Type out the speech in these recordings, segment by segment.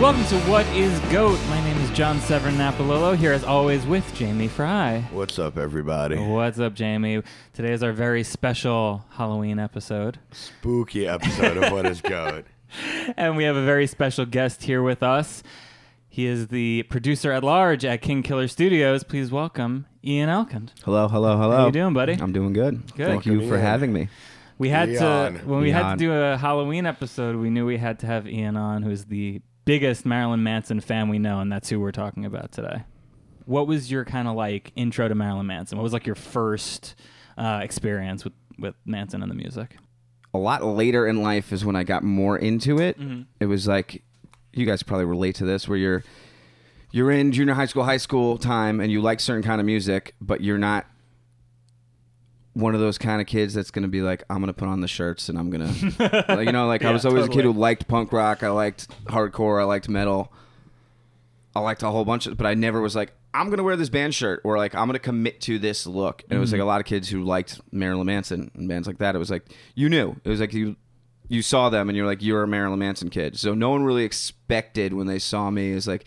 Welcome to What is GOAT? My name is John Severin Napololo, here as always with Jamie Fry. What's up, everybody? What's up, Jamie? Today is our very special Halloween episode, Spooky episode of What is Goat. and we have a very special guest here with us. He is the producer at large at King Killer Studios. Please welcome Ian Elkind. Hello, hello, hello. How you doing, buddy? I'm doing good. Good. Thank you for in. having me. We had Ian. to when we had to Ian. do a Halloween episode. We knew we had to have Ian on, who's the biggest Marilyn Manson fan we know, and that's who we're talking about today. What was your kind of like intro to Marilyn Manson? What was like your first uh, experience with with Manson and the music? A lot later in life is when I got more into it. Mm-hmm. It was like you guys probably relate to this where you're you're in junior high school, high school time and you like certain kind of music, but you're not one of those kind of kids that's going to be like, I'm going to put on the shirts and I'm going to, like, you know, like I was always a kid who liked punk rock. I liked hardcore. I liked metal. I liked a whole bunch of, but I never was like, I'm going to wear this band shirt or like, I'm going to commit to this look. And it was like mm-hmm. a lot of kids who liked Marilyn Manson and bands like that. It was like, you knew. It was like you, you saw them and you're like, you're a Marilyn Manson kid. So no one really expected when they saw me is like,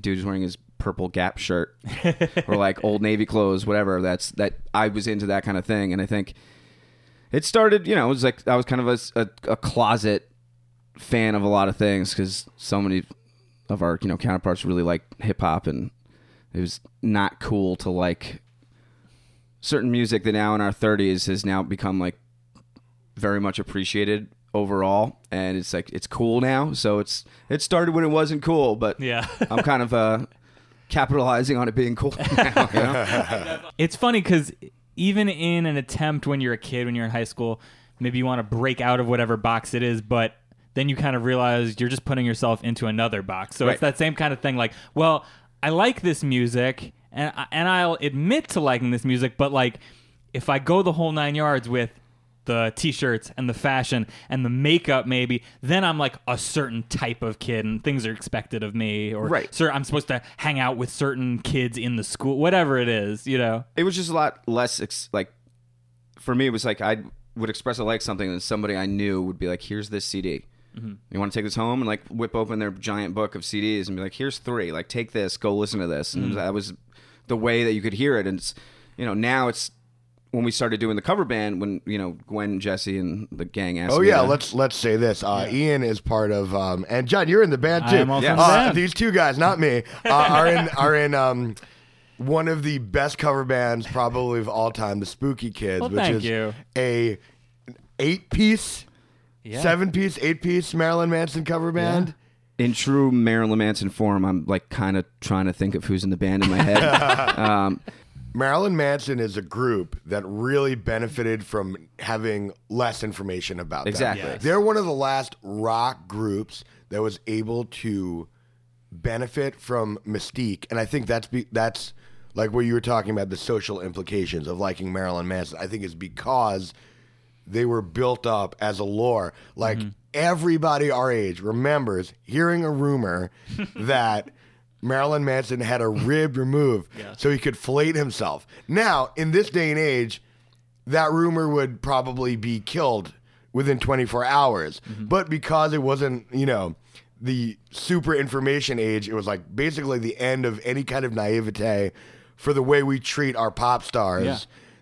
dude who's wearing his purple Gap shirt or like old Navy clothes, whatever. That's that I was into that kind of thing, and I think it started. You know, it was like I was kind of a, a, a closet fan of a lot of things because so many of our you know counterparts really like hip hop, and it was not cool to like certain music that now in our 30s has now become like very much appreciated overall and it's like it's cool now so it's it started when it wasn't cool but Yeah. i'm kind of uh capitalizing on it being cool now, you know? It's funny because even in an attempt when you're a kid, when you're in high school, maybe you want to break out of whatever box it is, but then you kind of realize you're just putting yourself into another box. So it's that same kind of thing. Like, well, I like this music, and I- and I'll admit to liking this music, but like, if I go the whole nine yards with the t-shirts and the fashion and the makeup maybe then i'm like a certain type of kid and things are expected of me or Right. sir i'm supposed to hang out with certain kids in the school whatever it is you know? It was just a lot less ex- like for me it was like i would express I like something and somebody i knew would be like here's this cd mm-hmm. you want to take this home? And like whip open their giant book of cds and be like here's three. Like take this. Go listen to this. And mm-hmm. that was the way that you could hear it. And it's you know now it's when we started doing the cover band when you know gwen jesse and the gang asked Oh me yeah, to- let's let's say this. Uh, Ian is part of, um, and John, you're in the band I too. am also in the Uh. These two guys, not me, uh, are in are in um, one of the best cover bands probably of all time, the Spooky Kids, Well, which thank is you. a eight piece, Yeah. seven piece, eight piece Marilyn Manson cover band. in true Marilyn Manson form, I'm like kind of trying to think of who's in the band in my head. um, Marilyn Manson is a group that really benefited from having less information about them. Exactly. Yes. They're one of the last rock groups that was able to benefit from mystique, and I think that's be, that's like what you were talking about the social implications of liking Marilyn Manson. I think is because they were built up as a lore. Like mm-hmm. everybody our age remembers hearing a rumor that Marilyn Manson had a rib removed so he could flate himself. Now, in this day and age, that rumor would probably be killed within 24 hours. Mm-hmm. But because it wasn't, you know, the super information age, it was like basically the end of any kind of naivete for the way we treat our pop stars. Yeah.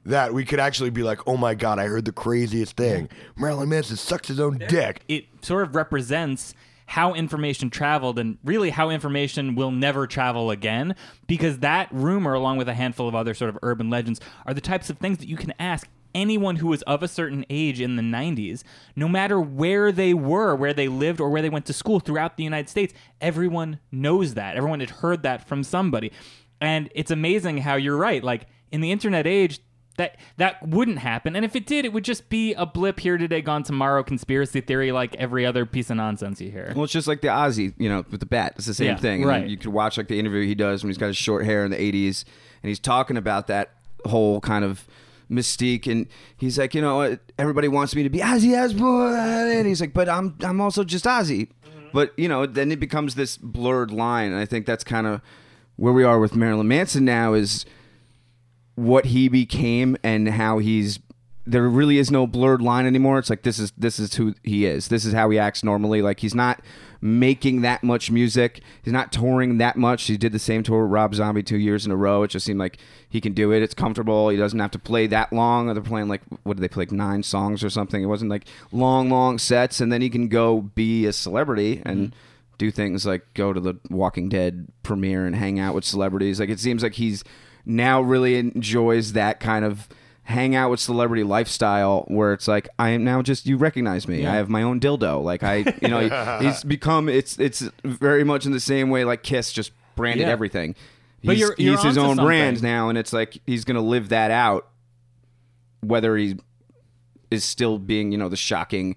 That we could actually be like, oh my God, I heard the craziest thing. Marilyn Manson sucks his own dick. it sort of represents how information traveled and really how information will never travel again because that rumor along with a handful of other sort of urban legends are the types of things that you can ask anyone who was of a certain age in the 90s no matter where they were where they lived or where they went to school throughout the United States. Everyone knows that. Everyone had heard that from somebody. And it's amazing how you're right. Like in the internet age that that wouldn't happen and if it did it would just be a blip here today gone tomorrow conspiracy theory like every other piece of nonsense you hear Well, it's just like the Ozzy, you know, with the bat. It's the same Yeah, thing. And right. You could watch like the interview he does when he's got his short hair in the '80s, and he's talking about that whole kind of mystique. And he's like, you know, everybody wants me to be Ozzy Osbourne, and he's like, but I'm I'm also just Ozzy. Mm-hmm. But you know, then it becomes this blurred line, and I think that's kind of where we are with Marilyn Manson now. Is what he became and how he's there really is no blurred line anymore. It's like this is this is who he is. This is how he acts normally. Like he's not making that much music. He's not touring that much. He did the same tour with Rob Zombie two years in a row. It just seemed like he can do it. It's comfortable. He doesn't have to play that long. They're playing like what did they play like nine songs or something? It wasn't like long, long sets, and then he can go be a celebrity and mm-hmm. do things like go to the Walking Dead premiere and hang out with celebrities. Like it seems like he's now really enjoys that kind of hang out with celebrity lifestyle where it's like I am now just you recognize me. I have my own dildo. Like I you know he's become it's it's very much in the same way like Kiss just branded Yeah. everything. But he's, you're- you're he's his own brand now and it's like he's going to live that out whether he is still being, you know, the shocking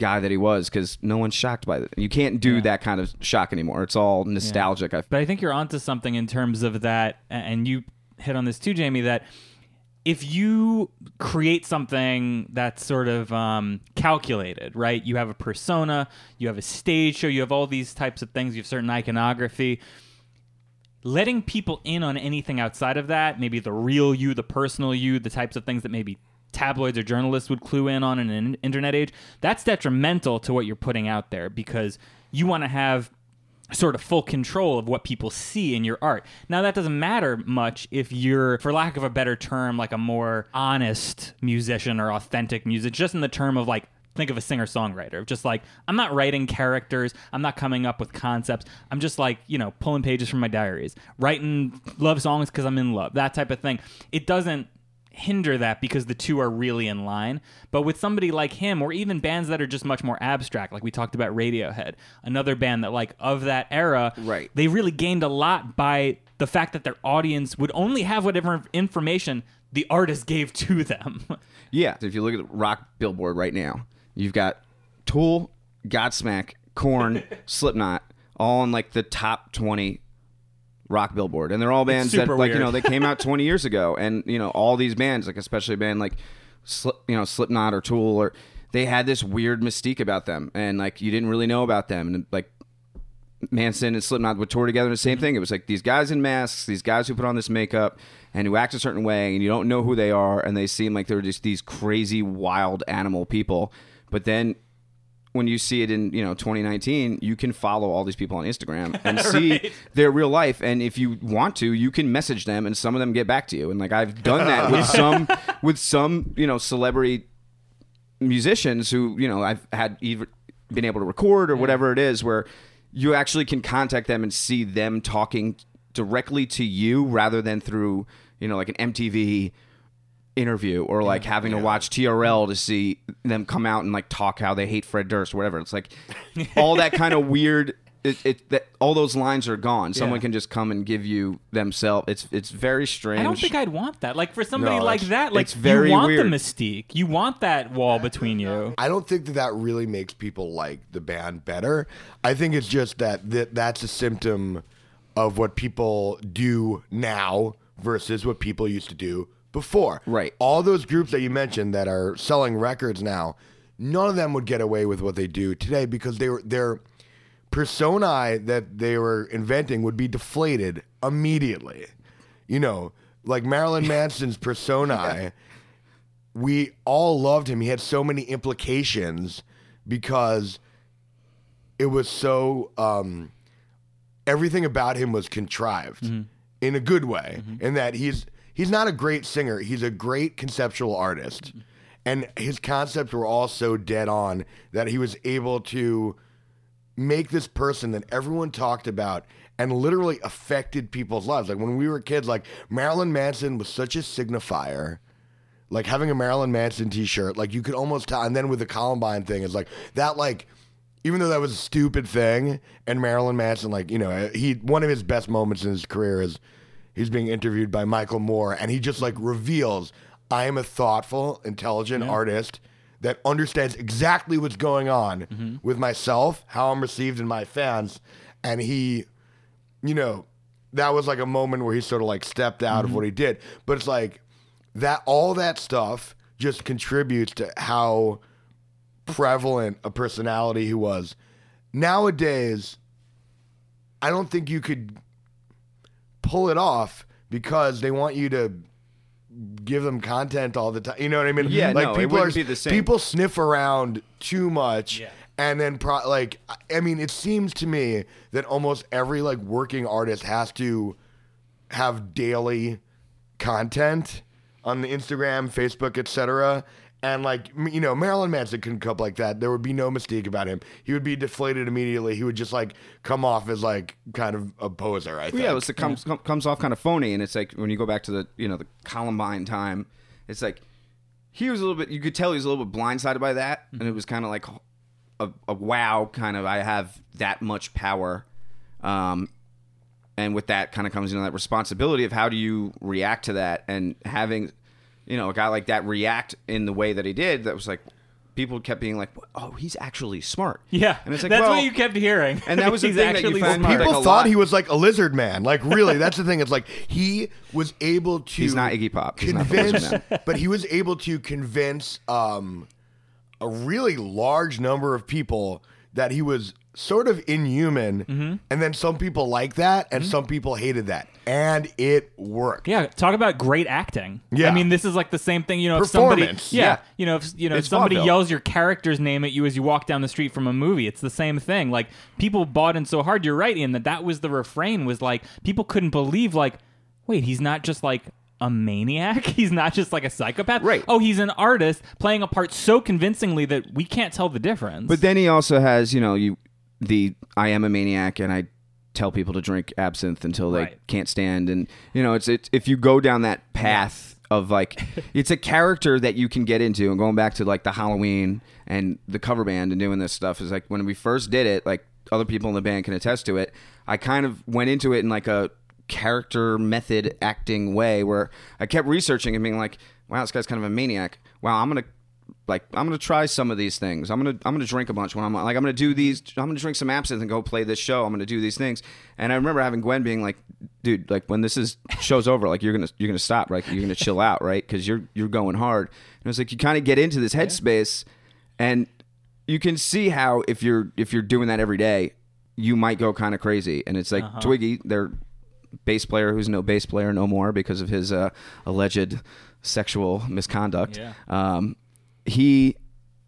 guy that he was because no one's shocked by it. You can't do that kind of shock anymore. It's all nostalgic. I But I think you're onto something in terms of that, and you hit on this too, Jamie. That if you create something that's sort of um, calculated, right? You have a persona, you have a stage show, you have all these types of things, you have certain iconography. Letting people in on anything outside of that, maybe the real you, the personal you, the types of things that maybe tabloids or journalists would clue in on in an internet age, that's detrimental to what you're putting out there because you want to have sort of full control of what people see in your art. Now that doesn't matter much if you're for lack of a better term like a more honest musician or authentic music just in the term of like think of a singer-songwriter just like I'm not writing characters, I'm not coming up with concepts. I'm just like, you know, pulling pages from my diaries, writing love songs cuz I'm in love. That type of thing. It doesn't hinder that because the two are really in line. But with somebody like him, or even bands that are just much more abstract, like we talked about Radiohead, another band that like of that era, Right. They really gained a lot by the fact that their audience would only have whatever information the artist gave to them. Yeah. If you look at the rock billboard right now, you've got Tool, Godsmack, Korn, Slipknot, all in like the top 20 rock billboard. And they're all bands that like, you know, they came out 20 years ago and, you know, all these bands, like especially a band like Slip, you know, Slipknot or Tool or they had this weird mystique about them and like you didn't really know about them and like Manson and Slipknot would tour together. The same thing. It was like these guys in masks, these guys who put on this makeup and who act a certain way, and you don't know who they are, and they seem like they're just these crazy, wild animal people. But then when you see it in you know 2019, you can follow all these people on Instagram and see Right. their real life. And if you want to, you can message them, and some of them get back to you. And like I've done that with some with some you know celebrity musicians who you know I've had either been able to record or whatever it is where you actually can contact them and see them talking directly to you rather than through you know like an MTV interview or like having to watch TRL to see them come out and like talk how they hate Fred Durst or whatever it's like all that kind of weird it, it that all those lines are gone someone Yeah. can just come and give you themselves it's it's very strange I don't think I'd want that. Like for somebody No, like that, like it's very you want weird. the mystique, you want that wall between you. I don't think that that really makes people like the band better. I think it's just that th- that's a symptom of what people do now versus what people used to do before. Right. All those groups that you mentioned that are selling records now, none of them would get away with what they do today because they were their personae that they were inventing would be deflated immediately. You know, like Marilyn Manson's personae we all loved him. He had so many implications because it was so um, everything about him was contrived in a good way. In that he's he's not a great singer. He's a great conceptual artist, and his concepts were all so dead on that he was able to make this person that everyone talked about and literally affected people's lives. Like when we were kids, like Marilyn Manson was such a signifier like having a Marilyn Manson T-shirt, like you could almost tell. And then with the Columbine thing, it's like that. Like even though that was a stupid thing, and Marilyn Manson, like you know, he one of his best moments in his career is he's being interviewed by Michael Moore, and he just like reveals, "I am a thoughtful, intelligent artist." That understands exactly what's going on mm-hmm. with myself, how I'm received in my fans, and he you know, that was like a moment where he sort of like stepped out of mm-hmm. what he did. But it's like that all that stuff just contributes to how prevalent a personality he was. Nowadays, I don't think you could pull it off because they want you to give them content all the time. You know what I mean? Yeah, like no, it people are wouldn't be the same. people sniff around too much. Yeah. And then, pro- like, I mean, it seems to me that almost every like working artist has to have daily content on the Instagram, Facebook, etc. And like you know, Marilyn Manson couldn't cope like that. There would be no mystique about him. He would be deflated immediately. He would just like come off as like kind of a poser. I think. yeah, it comes com- comes off kind of phony, and it's like when you go back to the you know the Columbine time, it's like he was a little bit. You could tell he was a little bit blindsided by that, and it was kind of like a, a wow, kind of I have that much power, um, and with that kind of comes you know that responsibility of how do you react to that, and having you know a guy like that react in the way that he did, that was like people kept being like, oh, he's actually smart. Yeah, and it's like that's well, what you kept hearing. and that was the He's thing that you found smart. like People a thought lot- he was like a lizard man. Like really, that's the thing. It's like he was able to. He's not Iggy Pop. He's not convince, man. but he was able to convince um, a really large number of people that he was sort of inhuman, Mm-hmm. and then some people liked that, and some people hated that, and it worked. Yeah, talk about great acting. Yeah. I mean, this is like the same thing. You know, if somebody, Performance. yeah, Yeah. you know, if you know, if somebody vaudeville. yells your character's name at you as you walk down the street from a movie, it's the same thing. Like people bought in so hard. You're right, Ian, that that was the refrain. Was like people couldn't believe, like, wait, he's not just like a maniac. He's not just like a psychopath. Right. Oh, he's an artist playing a part so convincingly that we can't tell the difference. But then he also has, you know, you the I am a maniac and I tell people to drink absinthe until they Right. can't stand and you know, it's it's if you go down that path of like it's a character that you can get into and going back to like the Halloween and the cover band and doing this stuff is like when we first did it, like other people in the band can attest to it. I kind of went into it in like a character method acting way where I kept researching and being like, wow, this guy's kind of a maniac. Wow, I'm gonna like I'm gonna try some of these things. I'm gonna I'm gonna drink a bunch when I'm like I'm gonna do these. I'm gonna drink some absinthe and go play this show. I'm gonna do these things. And I remember having Gwen being like, dude, like when this is show's over, like you're gonna you're gonna stop, right? You're gonna chill out, right? Because you're you're going hard. And it was like you kind of get into this headspace, and you can see how if you're if you're doing that every day, you might go kind of crazy. And it's like Twiggy, their bass player who's no bass player no more because of his uh, alleged sexual misconduct. Yeah. Um, he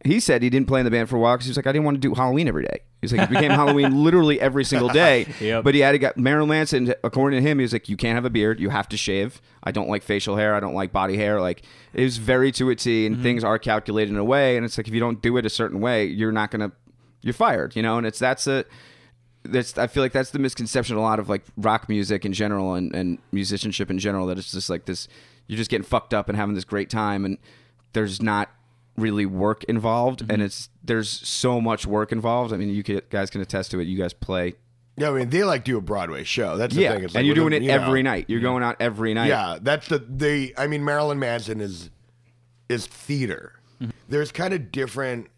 he said he didn't play in the band for a while because he was like, I didn't want to do Halloween every day. He's like, it became Halloween literally every single day. Yep. But he had to get Marilyn Manson. According to him, he was like, you can't have a beard. You have to shave. I don't like facial hair. I don't like body hair. Like it was very to a T, and mm-hmm. things are calculated in a way. And it's like if you don't do it a certain way, you're not gonna you're fired. You know, and it's that's a that's I feel like that's the misconception a lot of like rock music in general and, and musicianship in general that it's just like this you're just getting fucked up and having this great time and there's not really work involved and it's there's so much work involved. I mean you could, guys can attest to it. You guys play Yeah, I mean they like do a Broadway show. That's the yeah, thing. It's and like you're doing them, it you know. every night. You're going out every night. Yeah, that's the they. I mean, Marilyn Manson is is theater. Mm-hmm. There's kind of different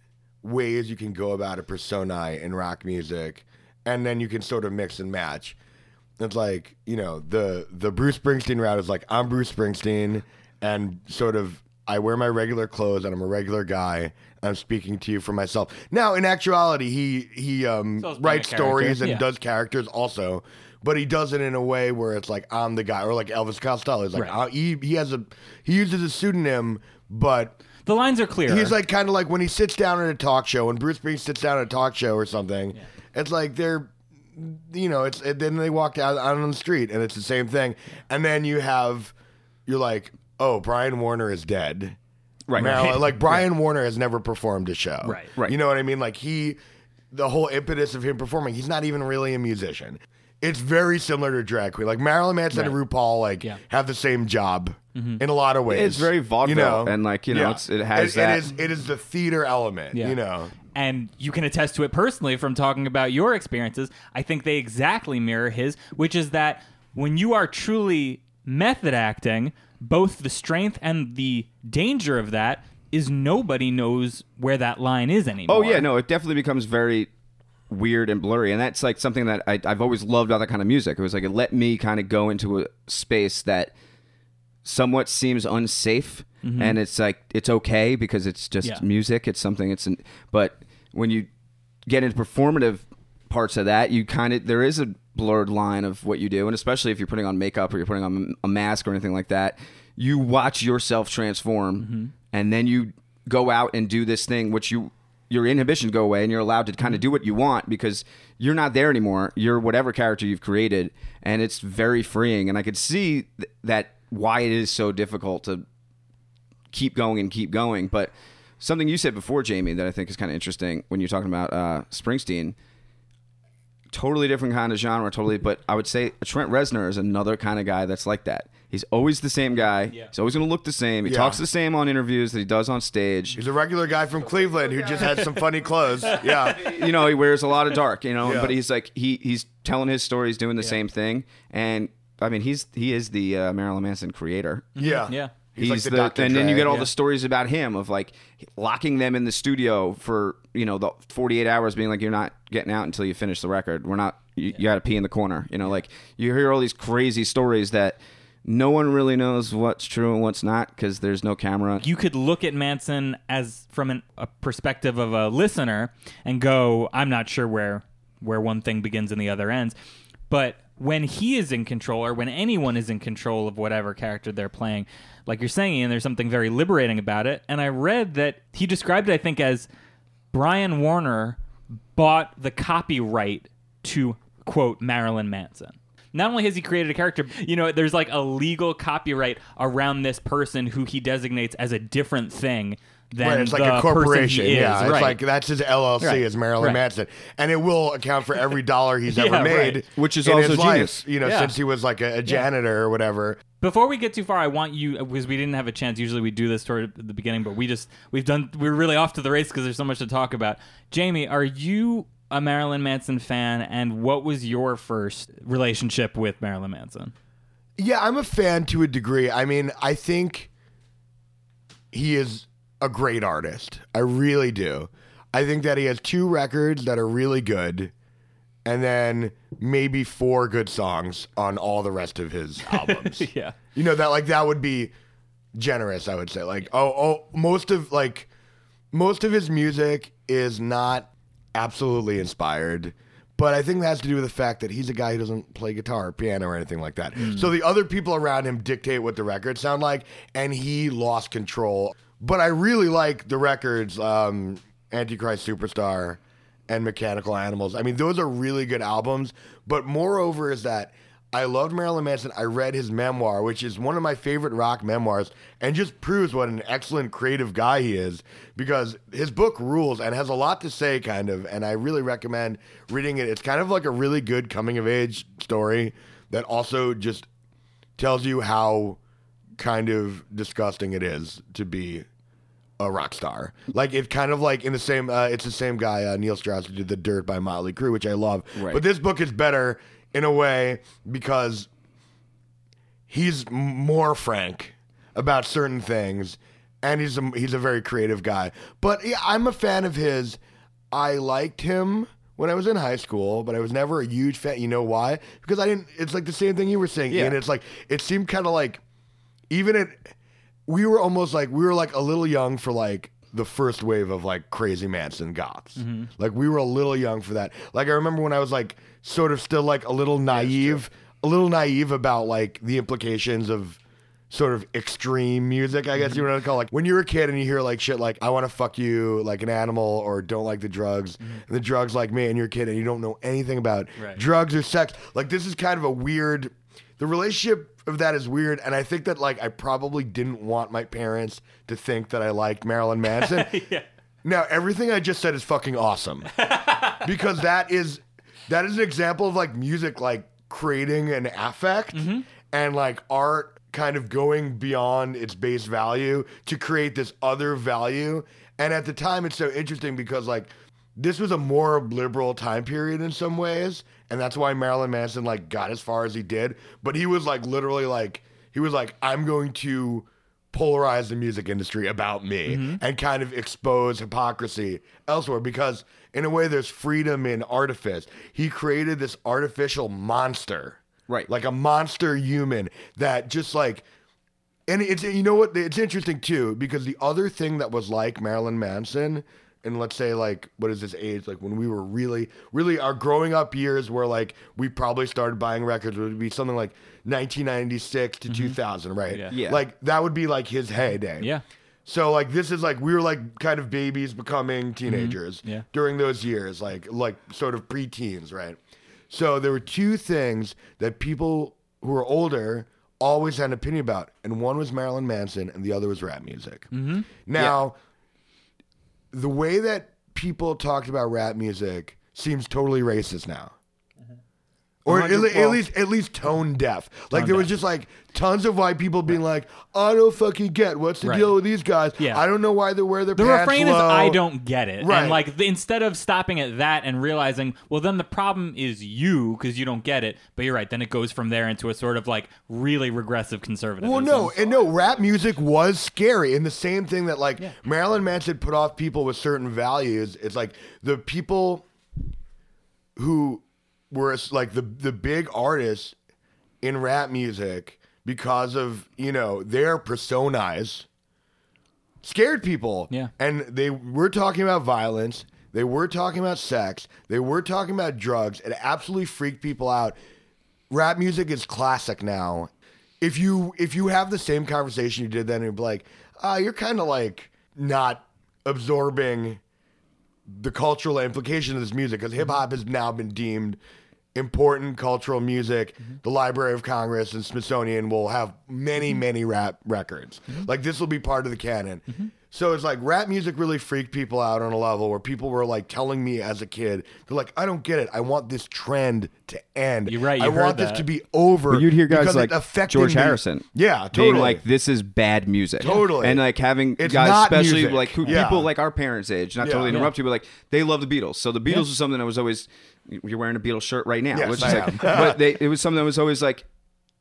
ways you can go about a persona in rock music, and then you can sort of mix and match. It's like you know the the Bruce Springsteen route is like I'm Bruce Springsteen, and sort of I wear my regular clothes and I'm a regular guy. I'm speaking to you for myself. Now, in actuality, he he um, So it's being a writes stories and yeah. does characters also, but he does it in a way where it's like I'm the guy, or like Elvis Costello. He's like Right. uh, he he has a he uses a pseudonym, but the lines are clear. he's like kind of like when he sits down at a talk show, when Bruce Springsteen sits down at a talk show or something. It's like they're you know, it's then they walk out, out on the street and it's the same thing. And then you have you're like, oh, Brian Warner is dead. Right. Marilyn- Right. like Brian Warner has never performed a show. Right. Right. You know what I mean? Like he the whole impetus of him performing, he's not even really a musician. It's very similar to drag queen. Like Marilyn Manson and RuPaul like Yeah. have the same job mm-hmm. in a lot of ways. It's very vaudeville, you know? and, like, you know, it's- it has It- that- It is it is the theater element, Yeah. you know. and you can attest to it personally from talking about your experiences. I think they exactly mirror his, which is that when you are truly method acting, both the strength and the danger of that is nobody knows where that line is anymore. Oh yeah, no, it definitely becomes very weird and blurry, and that's like something that I, I've always loved about that kind of music. It was like it let me kind of go into a space that somewhat seems unsafe, and it's like it's okay because it's just Mm-hmm. Yeah. music. It's something. It's an, but when you get into performative parts of that, you kind of there is a blurred line of what you do, and especially if you're putting on makeup or you're putting on a mask or anything like that, you watch yourself transform, Mm-hmm. and then you go out and do this thing, which you your inhibitions go away, and you're allowed to kind of do what you want because you're not there anymore. You're whatever character you've created, and it's very freeing. And I could see th- that why it is so difficult to keep going and keep going. But something you said before, Jamie, that I think is kind of interesting when you're talking about uh, Springsteen. Totally different kind of genre, totally. But I would say Trent Reznor is another kind of guy that's like that. He's always the same guy. Yeah. He's always going to look the same. He Yeah. talks the same on interviews that he does on stage. He's a regular guy from Cleveland who just had some funny clothes. Yeah. you know, he wears a lot of dark, you know, Yeah. but he's like he he's telling his stories, doing the same thing, and I mean he's he is the uh, Marilyn Manson creator. Yeah. Yeah. He's, like the, the, Dr. and then you get all yeah. the stories about him of like locking them in the studio for you know the 48 hours being like you're not getting out until you finish the record we're not you, you got to pee in the corner you know like you hear all these crazy stories that no one really knows what's true and what's not because there's no camera you could look at Manson as from an, a perspective of a listener and go, "I'm not sure where where one thing begins and the other ends," but when he is in control, or when anyone is in control of whatever character they're playing, like you're saying, and there's something very liberating about it. And I read that he described it, I think, as Brian Warner bought the copyright to quote Marilyn Manson. Not only has he created a character, you know, there's like a legal copyright around this person who he designates as a different thing than Right, it's like the a corporation. person he is. yeah, it's right. like that's his LLC Right. is Marilyn Right. Manson, and it will account for every dollar he's Yeah, ever made, right. Which is in also his genius. life. You know, Yeah. since he was like a, a janitor or whatever. Before we get too far, I want you because we didn't have a chance. Usually we do this toward the beginning, but we just we've done we're really off to the race because there's so much to talk about. Jamie, are you a Marilyn Manson fan, and what was your first relationship with Marilyn Manson? Yeah, I'm a fan to a degree. I mean, I think he is a great artist. I really do. I think that he has two records that are really good, and then maybe four good songs on all the rest of his albums. yeah, You know that like that would be generous, I would say. Like oh oh most of like most of his music is not absolutely inspired. But I think that has to do with the fact that he's a guy who doesn't play guitar or piano or anything like that. Hmm. So the other people around him dictate what the records sound like, and he lost control. But I really like the records, um, Antichrist Superstar and Mechanical Animals. I mean, those are really good albums. But moreover, is that I loved Marilyn Manson. I read his memoir, which is one of my favorite rock memoirs, and just proves what an excellent creative guy he is because his book rules and has a lot to say, kind of. And I really recommend reading it. It's kind of like a really good coming of age story that also just tells you how kind of disgusting it is to be a rock star. Like it's kind of like in the same. Uh, it's the same guy, uh, Neil Strauss, who did the Dirt by Motley Crue, which I love. Right. But this book is better in a way because he's more frank about certain things, and he's a, he's a very creative guy. But yeah, I'm a fan of his. I liked him when I was in high school, but I was never a huge fan. You know why? Because I didn't. It's like the same thing you were saying, Yeah. Ian. It's like it seemed kind of like even it. We were almost like we were like a little young for like the first wave of like crazy Manson goths. Mm-hmm. Like we were a little young for that. Like I remember when I was like sort of still like a little naive, a little naive about like the implications of sort of extreme music, I guess mm-hmm. you want to call it. like when you're a kid and you hear like shit like I want to fuck you like an animal or don't like the drugs mm-hmm. and the drugs like me and you're a kid and you don't know anything about Right. drugs or sex. Like this is kind of a weird the relationship of that is weird and I think that like I probably didn't want my parents to think that I liked Marilyn Manson. yeah. Now everything I just said is fucking awesome. because that is that is an example of like music like creating an affect mm-hmm. and like art kind of going beyond its base value to create this other value. And at the time it's so interesting because like this was a more liberal time period in some ways, and that's why Marilyn Manson like got as far as he did. But he was like literally like he was like, I'm going to polarize the music industry about me mm-hmm. and kind of expose hypocrisy elsewhere because in a way there's freedom in artifice. He created this artificial monster. Right. Like a monster human that just like and it's you know what it's interesting too because the other thing that was like Marilyn Manson in let's say like what is this age like when we were really really our growing up years where like we probably started buying records would be something like 1996 to 2000 right Yeah. Yeah. like that would be like his heyday Yeah. so like this is like we were like kind of babies becoming teenagers Mm-hmm. Yeah. during those years, like like sort of preteens, right? So there were two things that people who were older always had an opinion about, and one was Marilyn Manson, and the other was rap music. Mm-hmm. Now, the way that people talked about rap music seems totally racist now. Or at, at least at least tone deaf. Like Tone there was deaf. just like tons of white people being like, I don't fucking get what's the Right. deal with these guys. Yeah. I don't know why they wear their The pants refrain is. I don't get it. Right. And like the, instead of stopping at that and realizing, well then the problem is you because you don't get it. But you're right, then it goes from there into a sort of like really regressive conservative. Well, no, and no, rap music was scary, and the same thing that like Marilyn Manson put off people with certain values. It's like the people who were like the the big artists in rap music because of you know their personas scared people. Yeah. and they were talking about violence. They were talking about sex. They were talking about drugs. It absolutely freaked people out. Rap music is classic now. If you if you have the same conversation you did then, you'd be like, ah, you're kind of like not absorbing the cultural implication of this music because hip hop has now been deemed important cultural music. Mm-hmm. The Library of Congress and Smithsonian will have many, mm-hmm. many rap records. Mm-hmm. Like this will be part of the canon. So it's like rap music really freaked people out on a level where people were like telling me as a kid, they're like, I don't get it. I want this trend to end. You're right, I you heard want this to be over. But you'd hear guys because it like affected George me. Harrison. Yeah, totally. Being like, this is bad music. Totally. And like having It's guys, especially music. like who, Yeah. people like our parents' age, not Yeah. totally Yeah. interrupt you, but like they love the Beatles. So the Beatles was something that was always, you're wearing a Beatles shirt right now. Yes, which is like, but they, it was something that was always like,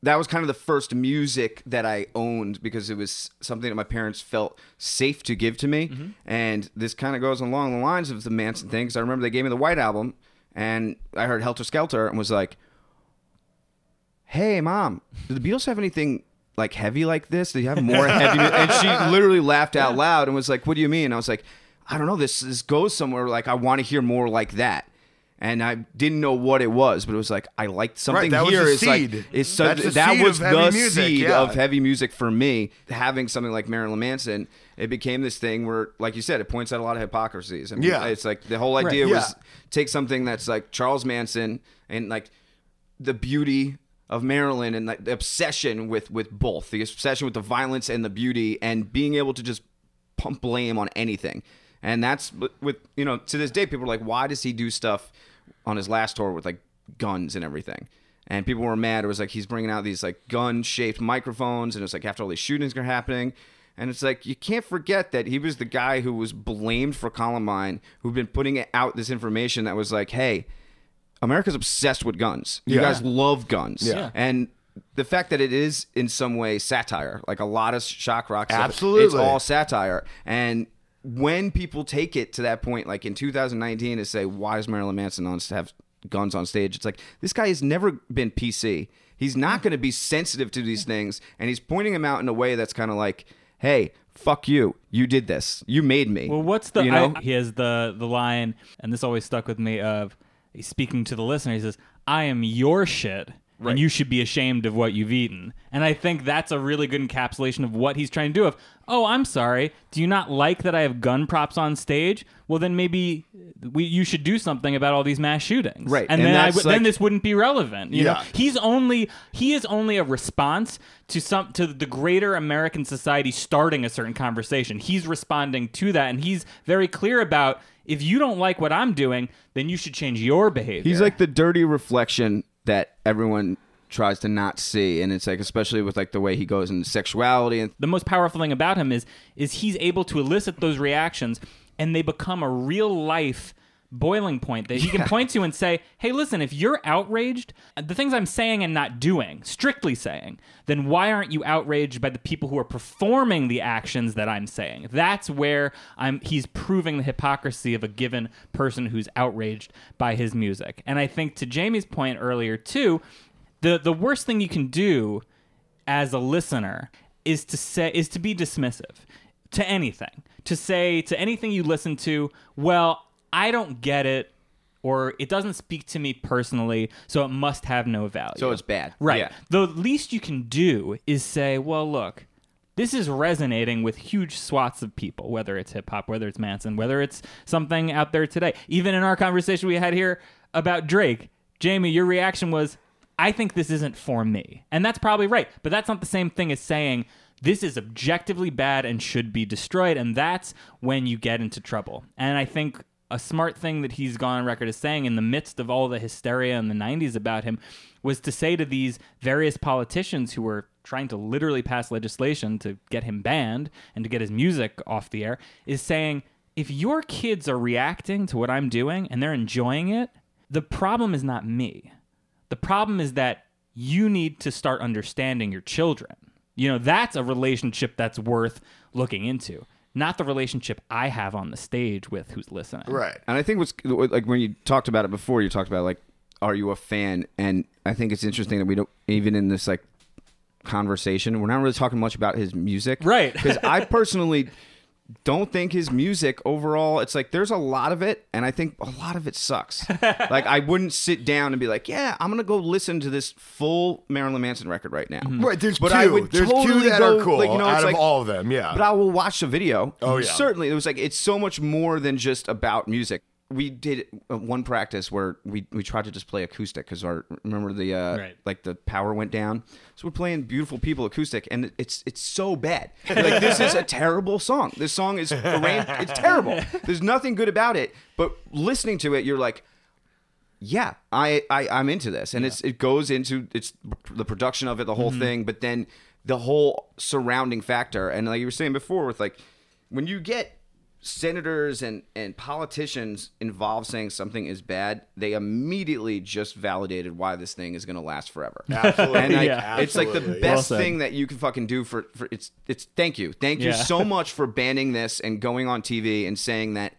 that was kind of the first music that I owned because it was something that my parents felt safe to give to me. Mm-hmm. And this kind of goes along the lines of the Manson thing. 'cause I remember they gave me the White Album and I heard Helter Skelter and was like, hey mom do the beatles have anything like heavy like this do you have more heavy and she literally laughed out loud and was like what do you mean and i was like i don't know this, this goes somewhere like i want to hear more like that and I didn't know what it was, but it was like I liked something that was here. the is like seed. is so, That's that seed was of heavy the music, seed yeah. of heavy music for me. Having something like Marilyn Manson, it became this thing where, like you said, it points out a lot of hypocrisies. I mean, Yeah. it's like the whole idea Right, was yeah. take something that's like Charles Manson and like the beauty of Marilyn and like the obsession with with both the obsession with the violence and the beauty and being able to just pump blame on anything and that's with- with you know to this day people are like why does he do stuff on his last tour with like guns and everything and people were mad it was like he's bringing out these like gun shaped microphones and it's like after all these shootings are happening and it's like you can't forget that he was the guy who was blamed for Columbine who'd been putting out this information that was like hey America's obsessed with guns. You Yeah. guys love guns. Yeah. And the fact that it is in some way satire, like a lot of shock rock stuff, Absolutely. it's all satire. And when people take it to that point, like in 2019, to say, why does Marilyn Manson on have guns on stage? It's like this guy has never been PC. He's not going to be sensitive to these things, and he's pointing them out in a way that's kind of like, hey. Fuck you! You did this. You made me. Well, what's the? You know? I- he has the the line, and this always stuck with me. Of he's speaking to the listener. He says, "I am your shit." And you should be ashamed of what you've eaten. And I think that's a really good encapsulation of what he's trying to do. Of, oh, I'm sorry. Do you not like that I have gun props on stage? Well, then maybe we, you should do something about all these mass shootings. Right. And, And then I that's w- then this wouldn't be relevant. You know, Yeah. he's only he is only a response to some to the greater American society starting a certain conversation. He's responding to that, and he's very clear about if you don't like what I'm doing, then you should change your behavior. He's like the dirty reflection that everyone tries to not see, and it's like especially with like the way he goes into sexuality and the most powerful thing about him is is he's able to elicit those reactions, and they become a real life boiling point that he can point to and say, "Hey, listen, if you're outraged, the things I'm saying and not doing, strictly saying, then why aren't you outraged by the people who are performing the actions that I'm saying?" That's where I'm he's proving the hypocrisy of a given person who's outraged by his music. And I think to Jamie's point earlier too, the the worst thing you can do as a listener is to say is to be dismissive to anything, to say to anything you listen to, well, I don't get it or it doesn't speak to me personally, so it must have no value. So it's bad. Right. Yeah. The least you can do is say, well, look, this is resonating with huge swaths of people, whether it's hip hop, whether it's Manson, whether it's something out there today. Even in our conversation we had here about Drake, Jamie, your reaction was, I think this isn't for me. And that's probably right. But that's not the same thing as saying, this is objectively bad and should be destroyed. And that's when you get into trouble. And I think a smart thing that he's gone on record as saying in the midst of all the hysteria in the 90s about him was to say to these various politicians who were trying to literally pass legislation to get him banned and to get his music off the air is saying if your kids are reacting to what I'm doing and they're enjoying it, the problem is not me. The problem is that you need to start understanding your children. You know, that's a relationship that's worth looking into, not the relationship I have on the stage with who's listening. Right. And I think what's like when you talked about it before, you talked about like, are you a fan? And I think it's interesting that we don't even in this like conversation, we're not really talking much about his music, Right. Because I personally don't think his music overall. It's like there's a lot of it, and I think a lot of it sucks. like I wouldn't sit down and be like, yeah, I'm gonna go listen to this full Marilyn Manson record right now. Mm-hmm. Right. There's But two. I would there's totally two that go, are cool like, you know, out it's of like- all of them. Yeah. But I will watch the video. Oh, yeah. certainly. It was like it's so much more than just about music. We did uh, one practice where we, we tried to just play acoustic because our remember the uh, Right. like the power went down, so we're playing "Beautiful People" acoustic, and it's it's so bad. Like this is a terrible song. This song is arranged. It's terrible. There's nothing good about it. But listening to it, you're like, yeah, I, I I'm into this, and it's it goes into it's the production of it, the whole thing, but then the whole surrounding factor, and like you were saying before, with like when you get senators and and politicians involved saying something is bad, they immediately just validated why this thing is going to last forever. Absolutely. And like, Yeah. it's like the Absolutely. Well best thing that you can fucking do for, for it's it's thank you. Thank you so much for banning this and going on TV and saying that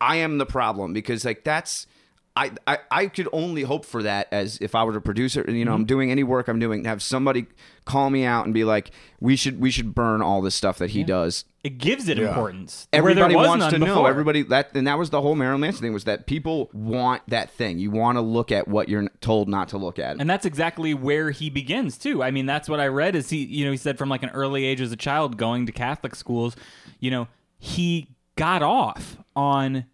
I am the problem because like that's I, I, I could only hope for that as if I were a producer and you know I'm mm-hmm. doing any work I'm doing have somebody call me out and be like we should we should burn all this stuff that he does. It gives it Yeah. importance. where there Everybody wants none to know. before. Everybody that and that was the whole Marilyn Manson thing was that people want that thing. You want to look at what you're told not to look at. And that's exactly where he begins too. I mean, that's what I read is he, you know, he said from like an early age as a child going to Catholic schools, you know, he got off on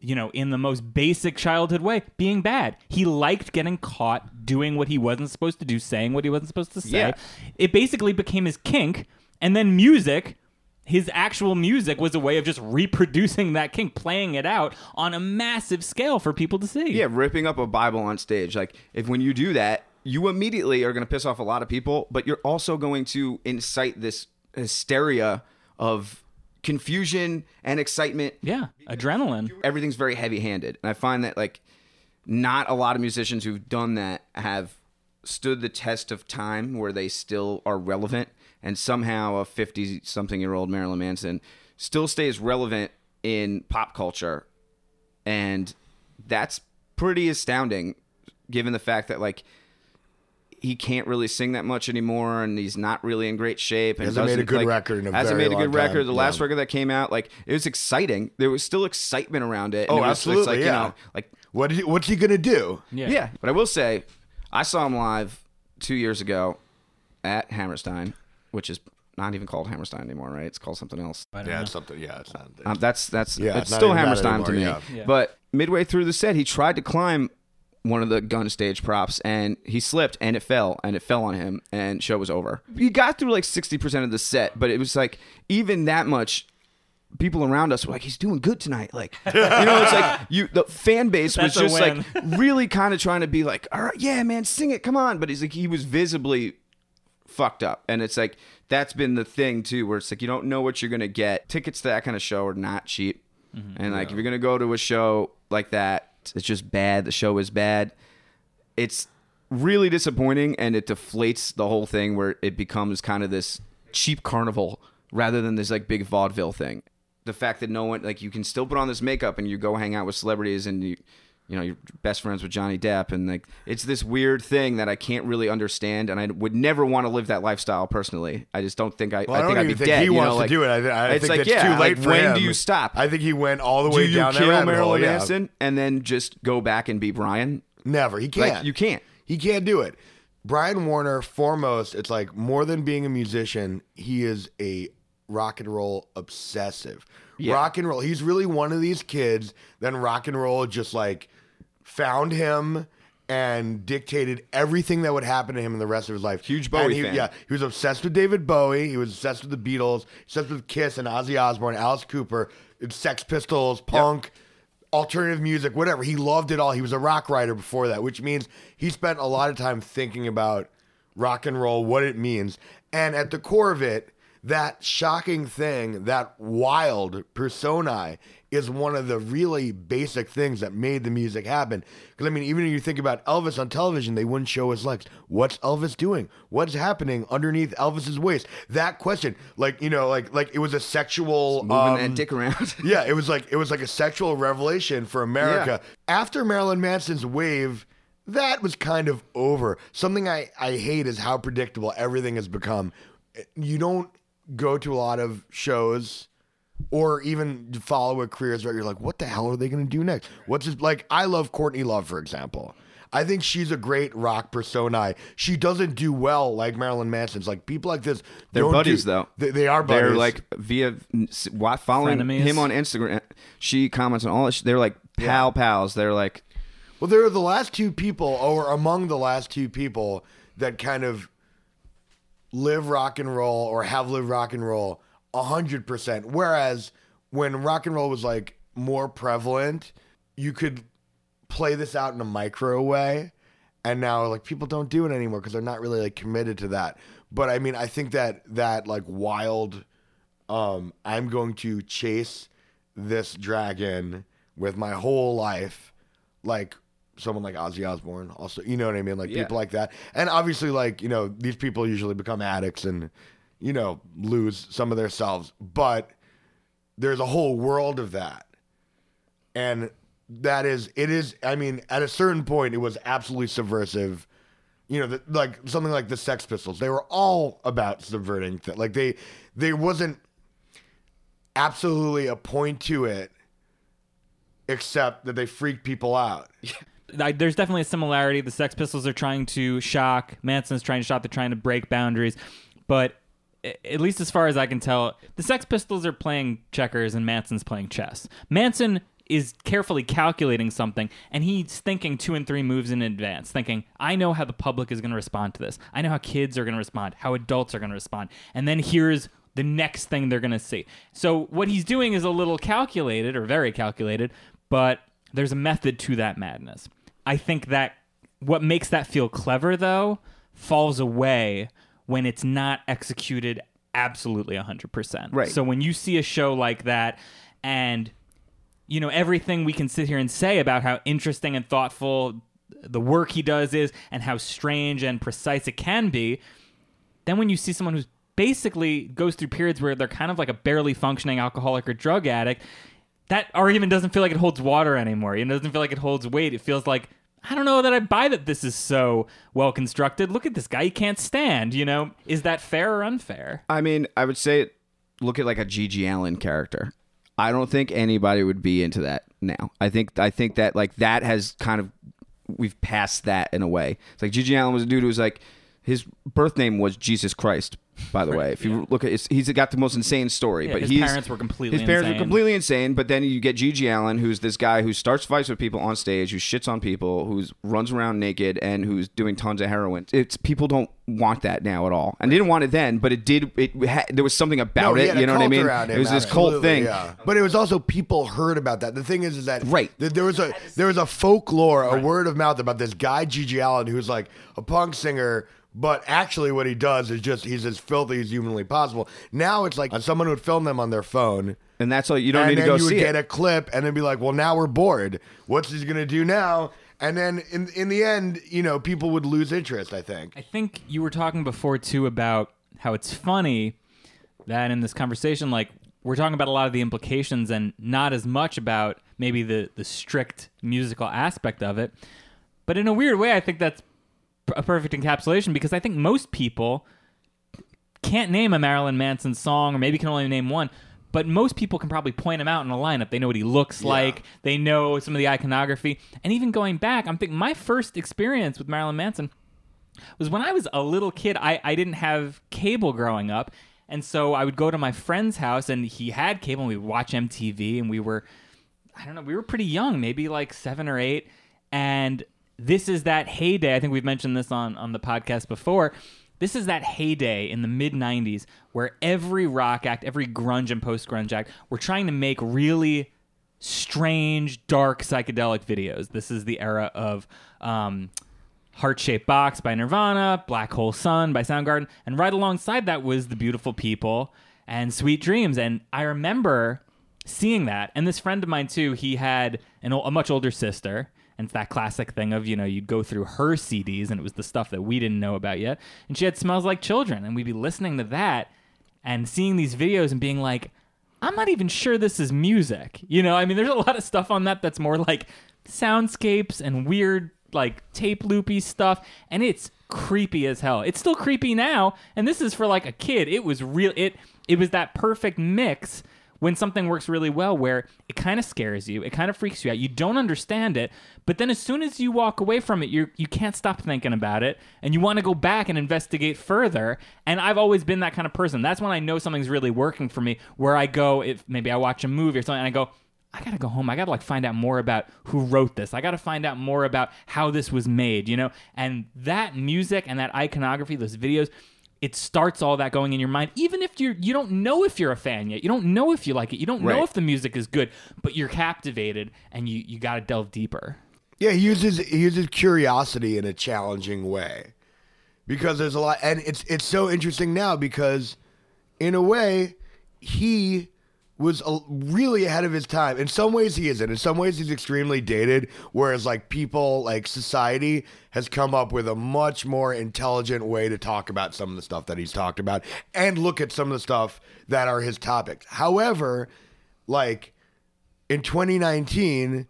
you know, in the most basic childhood way, being bad. He liked getting caught doing what he wasn't supposed to do, saying what he wasn't supposed to say. Yeah. It basically became his kink, and then music his actual music was a way of just reproducing that kink, playing it out on a massive scale for people to see. Yeah, ripping up a Bible on stage. Like if when you do that, you immediately are going to piss off a lot of people, but you're also going to incite this hysteria of confusion and excitement. Yeah, adrenaline. Everything's very heavy-handed, and I find that like not a lot of musicians who've done that have stood the test of time where they still are relevant and somehow a 50 something year old Marilyn Manson still stays relevant in pop culture and that's pretty astounding given the fact that like he can't really sing that much anymore and he's not really in great shape and Hasn't made a good like, record in a hasn't very made a good long time. record the last Yeah. record that came out like it was exciting there was still excitement around it and Oh, it was, absolutely, it's like, yeah. you know like What is he, what's he gonna do? Yeah. yeah. But I will say, I saw him live two years ago at Hammerstein, which is not even called Hammerstein anymore, right? It's called something else. Yeah, know. it's something. Yeah, it's not. Um, that's that's Yeah, it's it's still even that Hammerstein to me. yeah. Yeah. But midway through the set, he tried to climb one of the gun stage props and he slipped and it fell and it fell on him and show was over. He got through like 60% of the set, but it was like even that much people around us were like he's doing good tonight like you know it's like you the fan base was That's just like really kind of trying to be like all right yeah man sing it come on but he's like he was visibly fucked up and it's like that's been the thing too where it's like you don't know what you're gonna get. Tickets to that kind of show are not cheap mm-hmm. and like if you're gonna go to a show like that it's just bad. The show is bad. It's really disappointing and it deflates the whole thing where it becomes kind of this cheap carnival rather than this like big vaudeville thing. The fact that no one like you can still put on this makeup and you go hang out with celebrities and you you know, you're best friends with Johnny Depp, and like it's this weird thing that I can't really understand, and I would never want to live that lifestyle personally. I just don't think I. Well, I, I don't think I'd be think dead. he you wants know, like, to do it. I, th- I it's think like, it's yeah, too late like, for when him. do you stop? I think he went all the way you down that kill Marilyn hole, yeah. And then just go back and be Brian? Never. He can't. Like you can't. He can't do it. Brian Warner, foremost, it's like more than being a musician, he is a rock and roll obsessive. Yeah. Rock and roll. He's really one of these kids. Then rock and roll just like found him and dictated everything that would happen to him in the rest of his life. Huge Bowie And he, fan. Yeah, he was obsessed with David Bowie. He was obsessed with the Beatles. Obsessed with Kiss and Ozzy Osbourne, Alice Cooper, Sex Pistols, punk alternative music, whatever. He loved it all. He was a rock writer before that, which means he spent a lot of time thinking about rock and roll, what it means. And at the core of it, that shocking thing, that wild personae is one of the really basic things that made the music happen. Because, I mean, even if you think about Elvis on television, they wouldn't show his legs. What's Elvis doing? What's happening underneath Elvis's waist? That question, like, you know, like, like it was a sexual. Moving um, that dick around. yeah, it was like it was like a sexual revelation for America. After Marilyn Manson's wave, that was kind of over. Something I, I hate is how predictable everything has become. You don't go to a lot of shows or even follow a career where you're like, what the hell are they going to do next? What's this? Like, I love Courtney Love, for example. I think she's a great rock persona. She doesn't do well like Marilyn Manson's. Like people like this, They're buddies, do- though. They, they are buddies. They're like via wa- following Frenemies. him on Instagram. She comments on all this. They're like pal pals. They're like Well, they're the last two people, or among the last two people that kind of live rock and roll or have lived rock and roll a hundred percent. Whereas when rock and roll was like more prevalent, you could play this out in a micro way, and now like people don't do it anymore because they're not really like committed to that. But I mean, I think that that like wild, um, I'm going to chase this dragon with my whole life, like someone like Ozzy Osbourne, also, you know what I mean, like Yeah. people like that, and obviously, like you know, these people usually become addicts and you know lose some of their selves, but there's a whole world of that, and that is it is. I mean, at a certain point, it was absolutely subversive. You know, the, like something like the Sex Pistols, they were all about subverting. Th- like they, there wasn't absolutely a point to it, except that they freaked people out. I, there's definitely a similarity. The Sex Pistols are trying to shock. Manson's trying to shock. They're trying to break boundaries. But at least as far as I can tell, the Sex Pistols are playing checkers and Manson's playing chess. Manson is carefully calculating something and he's thinking two and three moves in advance, thinking, I know how the public is going to respond to this. I know how kids are going to respond, how adults are going to respond. And then here's the next thing they're going to see. So what he's doing is a little calculated or very calculated, but there's a method to that madness. I think that what makes that feel clever though falls away when it's not executed absolutely 100%. Right. So when you see a show like that and you know everything we can sit here and say about how interesting and thoughtful the work he does is and how strange and precise it can be then when you see someone who's basically goes through periods where they're kind of like a barely functioning alcoholic or drug addict that argument doesn't feel like it holds water anymore it doesn't feel like it holds weight it feels like i don't know that i buy that this is so well constructed look at this guy he can't stand you know is that fair or unfair I mean, I would say look at like a GG Allin character. I don't think anybody would be into that now. I think I think that like that has kind of we've passed that in a way. It's like GG Allin was a dude who was like his birth name was Jesus Christ. By the way, if you look at, it's, he's got the most insane story. Yeah, but his he's, parents were completely his parents insane. were completely insane. But then you get GG Allin, who's this guy who starts fights with people on stage, who shits on people, who runs around naked, and who's doing tons of heroin. It's people don't want that now at all, and they didn't want it then. But it did. It ha, there was something about No, he it. had a You know what I cult mean? around It him, was this cult absolutely, thing. yeah. But it was also people heard about that. The thing is, is that Right. th- there was a there was a folklore, a word of mouth about this guy GG Allin, who's like a punk singer. But actually, what he does is just he's as filthy as humanly possible. Now it's like someone would film them on their phone, And that's all. You don't and need to then go you would see get it. a clip, and then be like, "Well, now we're bored. What's he gonna do now?" And then in in the end, you know, people would lose interest. I think. I think you were talking before too about how it's funny that in this conversation, like we're talking about a lot of the implications and not as much about maybe the the strict musical aspect of it. But in a weird way, I think that's a perfect encapsulation because I think most people can't name a Marilyn Manson song, or maybe can only name one. But most people can probably point him out in a lineup. They know what he looks like. They know some of the iconography. And even going back, I'm thinking my first experience with Marilyn Manson was when I was a little kid. I, I didn't have cable growing up. And so I would go to my friend's house and he had cable and we would watch MTV and we were, I don't know, we were pretty young, maybe like seven or eight. And this is that heyday. I think we've mentioned this on, on the podcast before. This is that heyday in the mid 90s where every rock act, every grunge and post grunge act were trying to make really strange, dark, psychedelic videos. This is the era of um, Heart Shaped Box by Nirvana, Black Hole Sun by Soundgarden, and right alongside that was The Beautiful People and Sweet Dreams. And I remember seeing that. And this friend of mine, too, he had an, a much older sister. And it's that classic thing of, you know, you'd go through her CDs and it was the stuff that we didn't know about yet. And she had Smells Like Children. And we'd be listening to that and seeing these videos and being like, I'm not even sure this is music. You know, I mean, there's a lot of stuff on that that's more like soundscapes and weird, like tape loopy stuff. And it's creepy as hell. It's still creepy now. And this is for like a kid. It was real. It, it was that perfect mix when something works really well where it kind of scares you it kind of freaks you out you don't understand it but then as soon as you walk away from it you you can't stop thinking about it and you want to go back and investigate further and I've always been that kind of person that's when I know something's really working for me where I go if maybe I watch a movie or something and I go I gotta go home. I gotta like find out more about who wrote this. I gotta find out more about how this was made, you know? And that music and that iconography, those videos, it starts all that going in your mind even if you're you don't know if you're a fan yet. You don't know if you like it. You don't know if the music is good but you're captivated and you you got to delve deeper. Yeah, he uses he uses curiosity in a challenging way. Because there's a lot, and it's it's so interesting now because in a way he was a, really ahead of his time. In some ways, he isn't. In some ways, he's extremely dated. Whereas, like people, like society, has come up with a much more intelligent way to talk about some of the stuff that he's talked about and look at some of the stuff that are his topics. However, like in 2019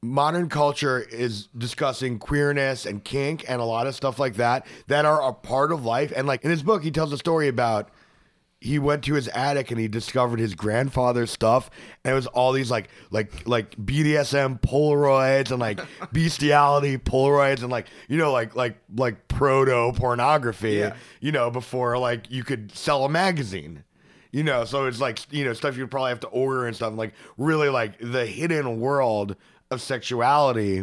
modern culture is discussing queerness and kink and a lot of stuff like that that are a part of life and like in his book he tells a story about he went to his attic and he discovered his grandfather's stuff and it was all these like like like BDSM polaroids and like bestiality polaroids and like you know like like like proto pornography Yeah. you know before like you could sell a magazine you know so it's like you know stuff you'd probably have to order and stuff like really like the hidden world of sexuality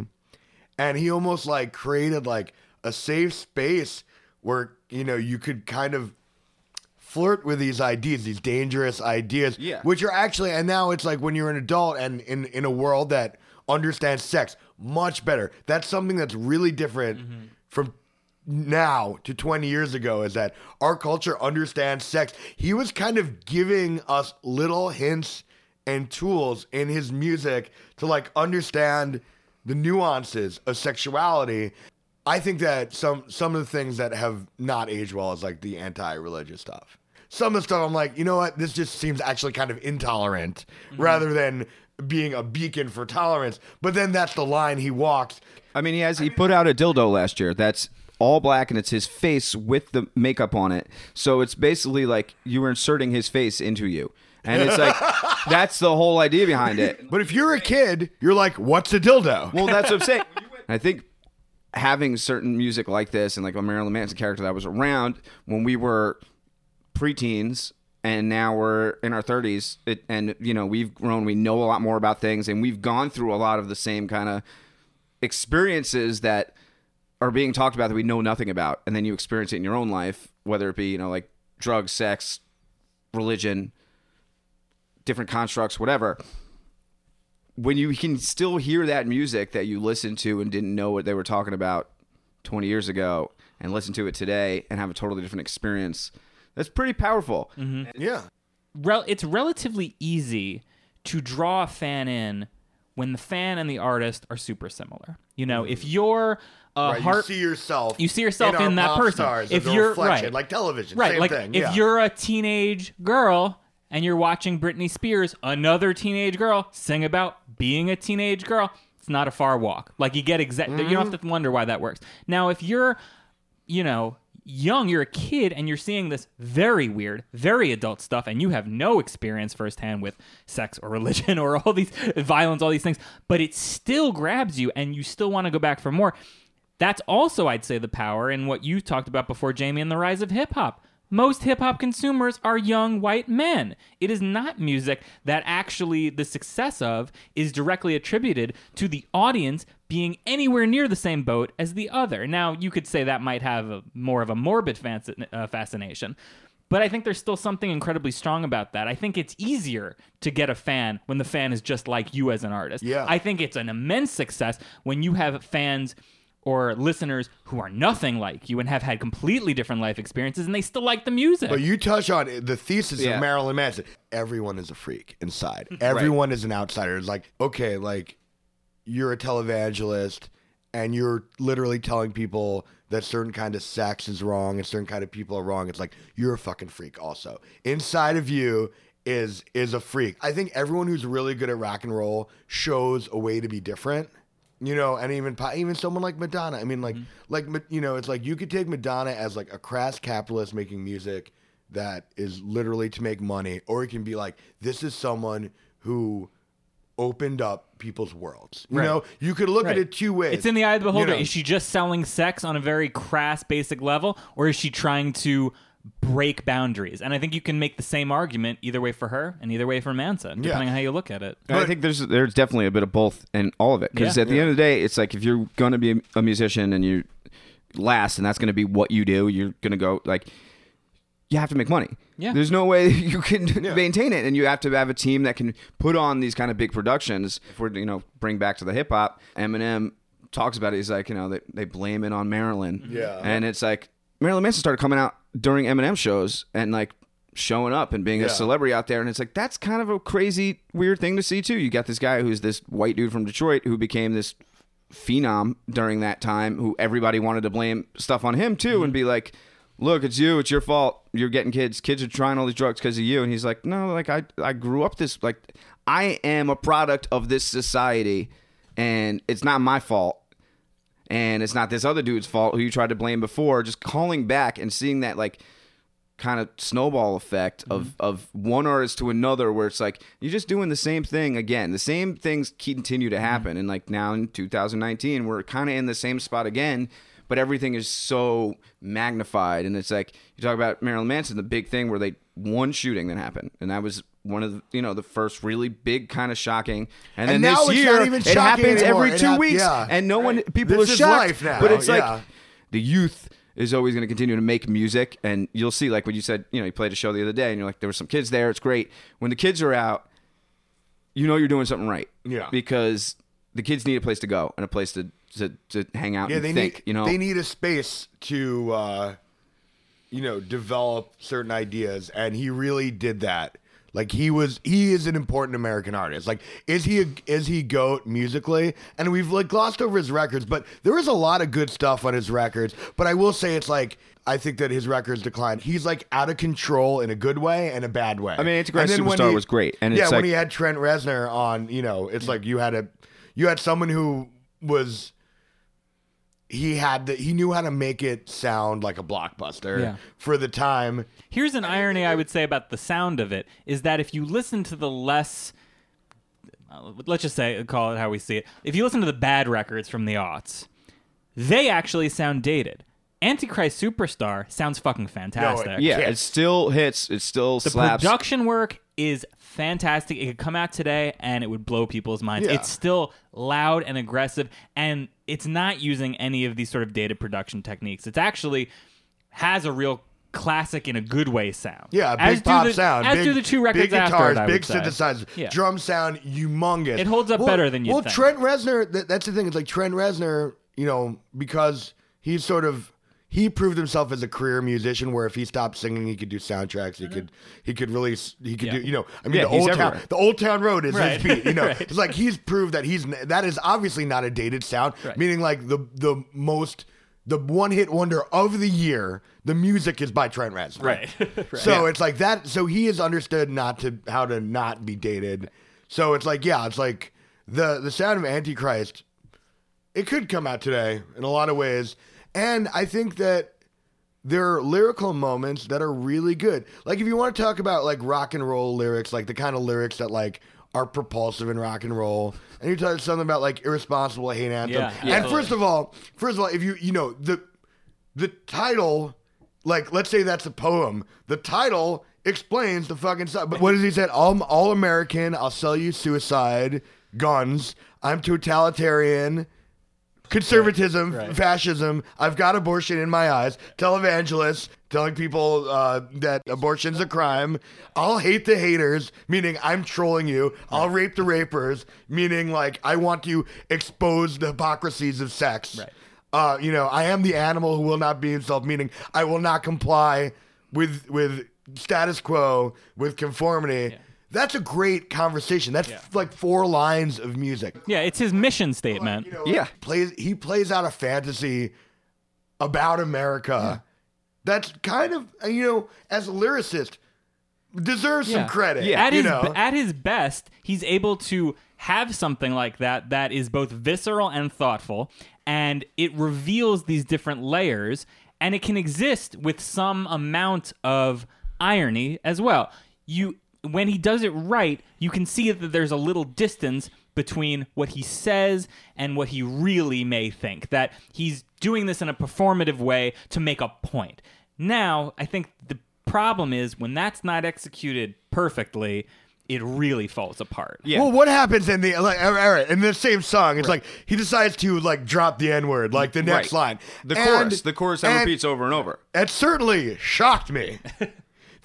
and he almost like created like a safe space where you know you could kind of flirt with these ideas these dangerous ideas Yeah. which are actually and now it's like when you're an adult and in in a world that understands sex much better that's something that's really different mm-hmm. from now to 20 years ago is that our culture understands sex. He was kind of giving us little hints and tools in his music to like understand the nuances of sexuality. I think that some some of the things that have not aged well is like the anti-religious stuff. Some of the stuff I'm like, you know what? This just seems actually kind of intolerant mm-hmm. rather than being a beacon for tolerance. But then that's the line he walks. I mean, he has he put out a dildo last year that's all black and it's his face with the makeup on it. So it's basically like you were inserting his face into you. And it's like that's the whole idea behind it. But if you're a kid, you're like, what's a dildo? Well, that's what I'm saying. I think having certain music like this and like a Marilyn Manson character that was around when we were preteens and now we're in our 30s it, and you know we've grown we know a lot more about things and we've gone through a lot of the same kind of experiences that are being talked about that we know nothing about and then you experience it in your own life whether it be you know like drugs sex religion different constructs whatever. When you can still hear that music that you listened to and didn't know what they were talking about 20 years ago and listen to it today and have a totally different experience that's pretty powerful yeah. Rel- it's relatively easy to draw a fan in when the fan and the artist are super similar. You know, if you're a Mm. Right, heart, you see yourself. you see yourself our in that pop person. Stars if you're right, like television, right? same like thing. if yeah. you're a teenage girl and you're watching Britney Spears, another teenage girl, sing about being a teenage girl, it's not a far walk. Like you get exact. You don't have to wonder why that works. Now, if you're, you know, young, you're a kid, and you're seeing this very weird, very adult stuff, and you have no experience firsthand with sex or religion or all these violence, all these things, but it still grabs you, and you still want to go back for more. That's also, I'd say, the power in what you talked about before, Jamie, and the rise of hip hop. Most hip hop consumers are young white men. It is not music that actually the success of is directly attributed to the audience being anywhere near the same boat as the other. Now, you could say that might have a, more of a morbid fasc- uh, fascination. But I think there's still something incredibly strong about that. I think it's easier to get a fan when the fan is just like you as an artist. Yeah. I think it's an immense success when you have fans or listeners who are nothing like you and have had completely different life experiences and they still like the music. But you touch on the thesis Yeah. of Marilyn Manson. Everyone is a freak inside. Everyone is an outsider. It's like, okay, like you're a televangelist and you're literally telling people that certain kind of sex is wrong and certain kind of people are wrong. It's like you're a fucking freak also. Inside of you is is a freak. I think everyone who's really good at rock and roll shows a way to be different. You know, and even even someone like Madonna. I mean, like mm-hmm. like you know, it's like you could take Madonna as like a crass capitalist making music that is literally to make money, or it can be like this is someone who opened up people's worlds. You Right. know, you could look Right. at it two ways. It's in the eye of the beholder. You know. Is she just selling sex on a very crass, basic level, or is she trying to break boundaries? And I think you can make the same argument either way for her and either way for Manson, Yeah. depending on how you look at it. And I think there's there's definitely a bit of both in all of it because Yeah. at the end of the day, it's like if you're going to be a, a musician and you last, and that's going to be what you do, you're going to go like you have to make money. Yeah. There's no way you can maintain it, and you have to have a team that can put on these kind of big productions. If we're you know bring back to the hip hop, Eminem talks about it. He's like you know they they blame it on Marilyn. Yeah. and it's like Marilyn Manson started coming out during Eminem shows and like showing up and being Yeah. a celebrity out there and it's like that's kind of a crazy weird thing to see too you got this guy who's this white dude from detroit who became this phenom during that time who everybody wanted to blame stuff on him too and mm-hmm. be like look it's you it's your fault. You're getting kids. Kids are trying all these drugs because of you. And he's like no like i i grew up this like i am a product of this society and it's not my fault. And it's not this other dude's fault who you tried to blame before. Just calling back and seeing that like kind of snowball effect of mm-hmm. of one artist to another where it's like you're just doing the same thing again. The same things continue to mm-hmm. happen. And like now in 2019 we're kind of in the same spot again but everything is so magnified. And it's like you talk about Marilyn Manson the big thing where they one shooting that happened. And that was one of the you know the first really big kind of shocking. And, And then now this year it happens anymore. every two weeks. yeah. and no one people This are shocked. life now, but it's like the youth is always going to continue to make music. And you'll see like when you said you know you played a show the other day and you're like there were some kids there. It's great. When the kids are out you know you're doing something right. Yeah. because the kids need a place to go and a place to to, to hang out Yeah, and they think need you know they need a space to uh, you know develop certain ideas, and he really did that. Like he was, he is an important American artist. Like, is he a, is he goat musically? And we've like glossed over his records, but there is a lot of good stuff on his records. But I will say, it's like I think that his records declined. He's like out of control in a good way and a bad way. I mean, Antichrist And then when Superstar he- was great, and yeah, when he had Trent Reznor on, you know, it's like you had a you had someone who was he had the, he knew how to make it sound like a blockbuster Yeah. for the time. Here's an irony I would say about the sound of it is that if you listen to the less uh, let's just say call it how we see it. If you listen to the bad records from the aughts, they actually sound dated. Antichrist Superstar sounds fucking fantastic. yeah Yes. it still hits it still The slaps production work is fantastic. It could come out today and it would blow people's minds. Yeah. It's still loud and aggressive, and it's not using any of these sort of dated production techniques. It's actually has a real classic in a good way sound. Yeah, big pop the, sound. As big, do the two records big after guitars, it, I big synthesizers, Yeah. drum sound, humongous. It holds up Well- better than you'd Well, think. Trent Reznor, th- that's the thing. It's like Trent Reznor, you know, because he's sort of he proved himself as a career musician. Where if he stopped singing, he could do soundtracks. He could he could release. He could. Yeah. do. You know, I mean, Yeah, the old town, everywhere. the old town road is Right. his beat. You know, Right. it's like he's proved that he's that is obviously not a dated sound. Right. Meaning, like the the most the one hit wonder of the year, the music is by Trent Reznor. Right. So it's like that. So he has understood not to how to not be dated. So it's like yeah, it's like the the sound of Antichrist. It could come out today in a lot of ways, and I think that there are lyrical moments that are really good. Like if you want to talk about like rock and roll lyrics, like the kind of lyrics that like are propulsive in rock and roll, and you talk something about like irresponsible hate anthem. Yeah, and absolutely. first of all, first of all, if you you know the the title, like let's say that's a poem, the title explains the fucking stuff. But what does he say? All all American. I'll sell you suicide, guns. I'm totalitarian. Conservatism, Right. fascism. I've got abortion in my eyes. Televangelists telling people uh, that abortion's a crime. I'll hate the haters, meaning I'm trolling you. I'll rape the rapers, meaning like I want to expose the hypocrisies of sex. Right. Uh, you know, I am the animal who will not be himself, meaning I will not comply with with status quo, with conformity. That's a great conversation. That's Yeah. like four lines of music. Yeah, it's his mission statement. You know, Yeah. plays he plays out a fantasy about America. That's kind of uh, you know, as a lyricist, deserves some credit. Yeah. At you his know, at his best, he's able to have something like that that is both visceral and thoughtful, and it reveals these different layers, and it can exist with some amount of irony as well. You when he does it right, you can see that there's a little distance between what he says and what he really may think. That he's doing this in a performative way to make a point. Now, I think the problem is when that's not executed perfectly, it really falls apart. Yeah. Well, what happens in the like all right, in the same song? It's like he decides to like drop the n word, like the next Right. line. The And- chorus. The chorus that repeats over and over. It certainly shocked me.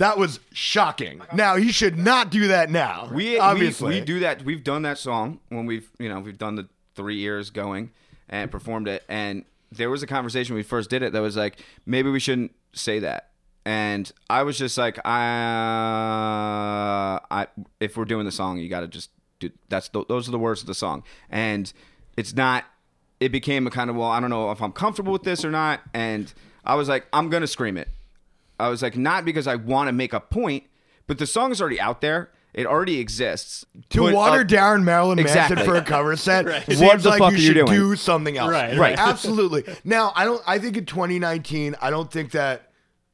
that was shocking. Now he should not do that now. We obviously we, we do that. We've done that song when we've you know we've done the three years going and performed it. And there was a conversation when we first did it that was like maybe we shouldn't say that. And I was just like, I, I if we're doing the song, you got to just do. That's th- those are the words of the song, and it's not. It became a kind of well, I don't know if I'm comfortable with this or not, and I was like, I'm gonna scream it. I was like, not because I want to make a point, but the song is already out there. It already exists. to Put water up- down Marilyn Exactly. Manson for a cover set seems What the like fuck you are you should doing? do something else. Right, right. Absolutely. Now, I don't. I think in 2019, I don't think that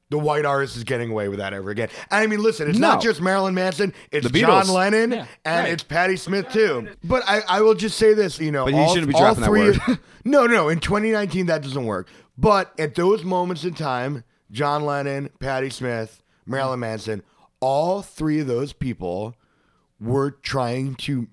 the white artist is getting away with that ever again. And I mean, listen, it's not No. just Marilyn Manson. It's The John Beatles. Lennon Yeah. and Right. it's Patti Smith too. But I, I will just say this. You know, But you all, shouldn't be all dropping that three. word. no, no. In 2019, that doesn't work. But at those moments in time, John Lennon, Patti Smith, Marilyn Manson, all three of those people were trying to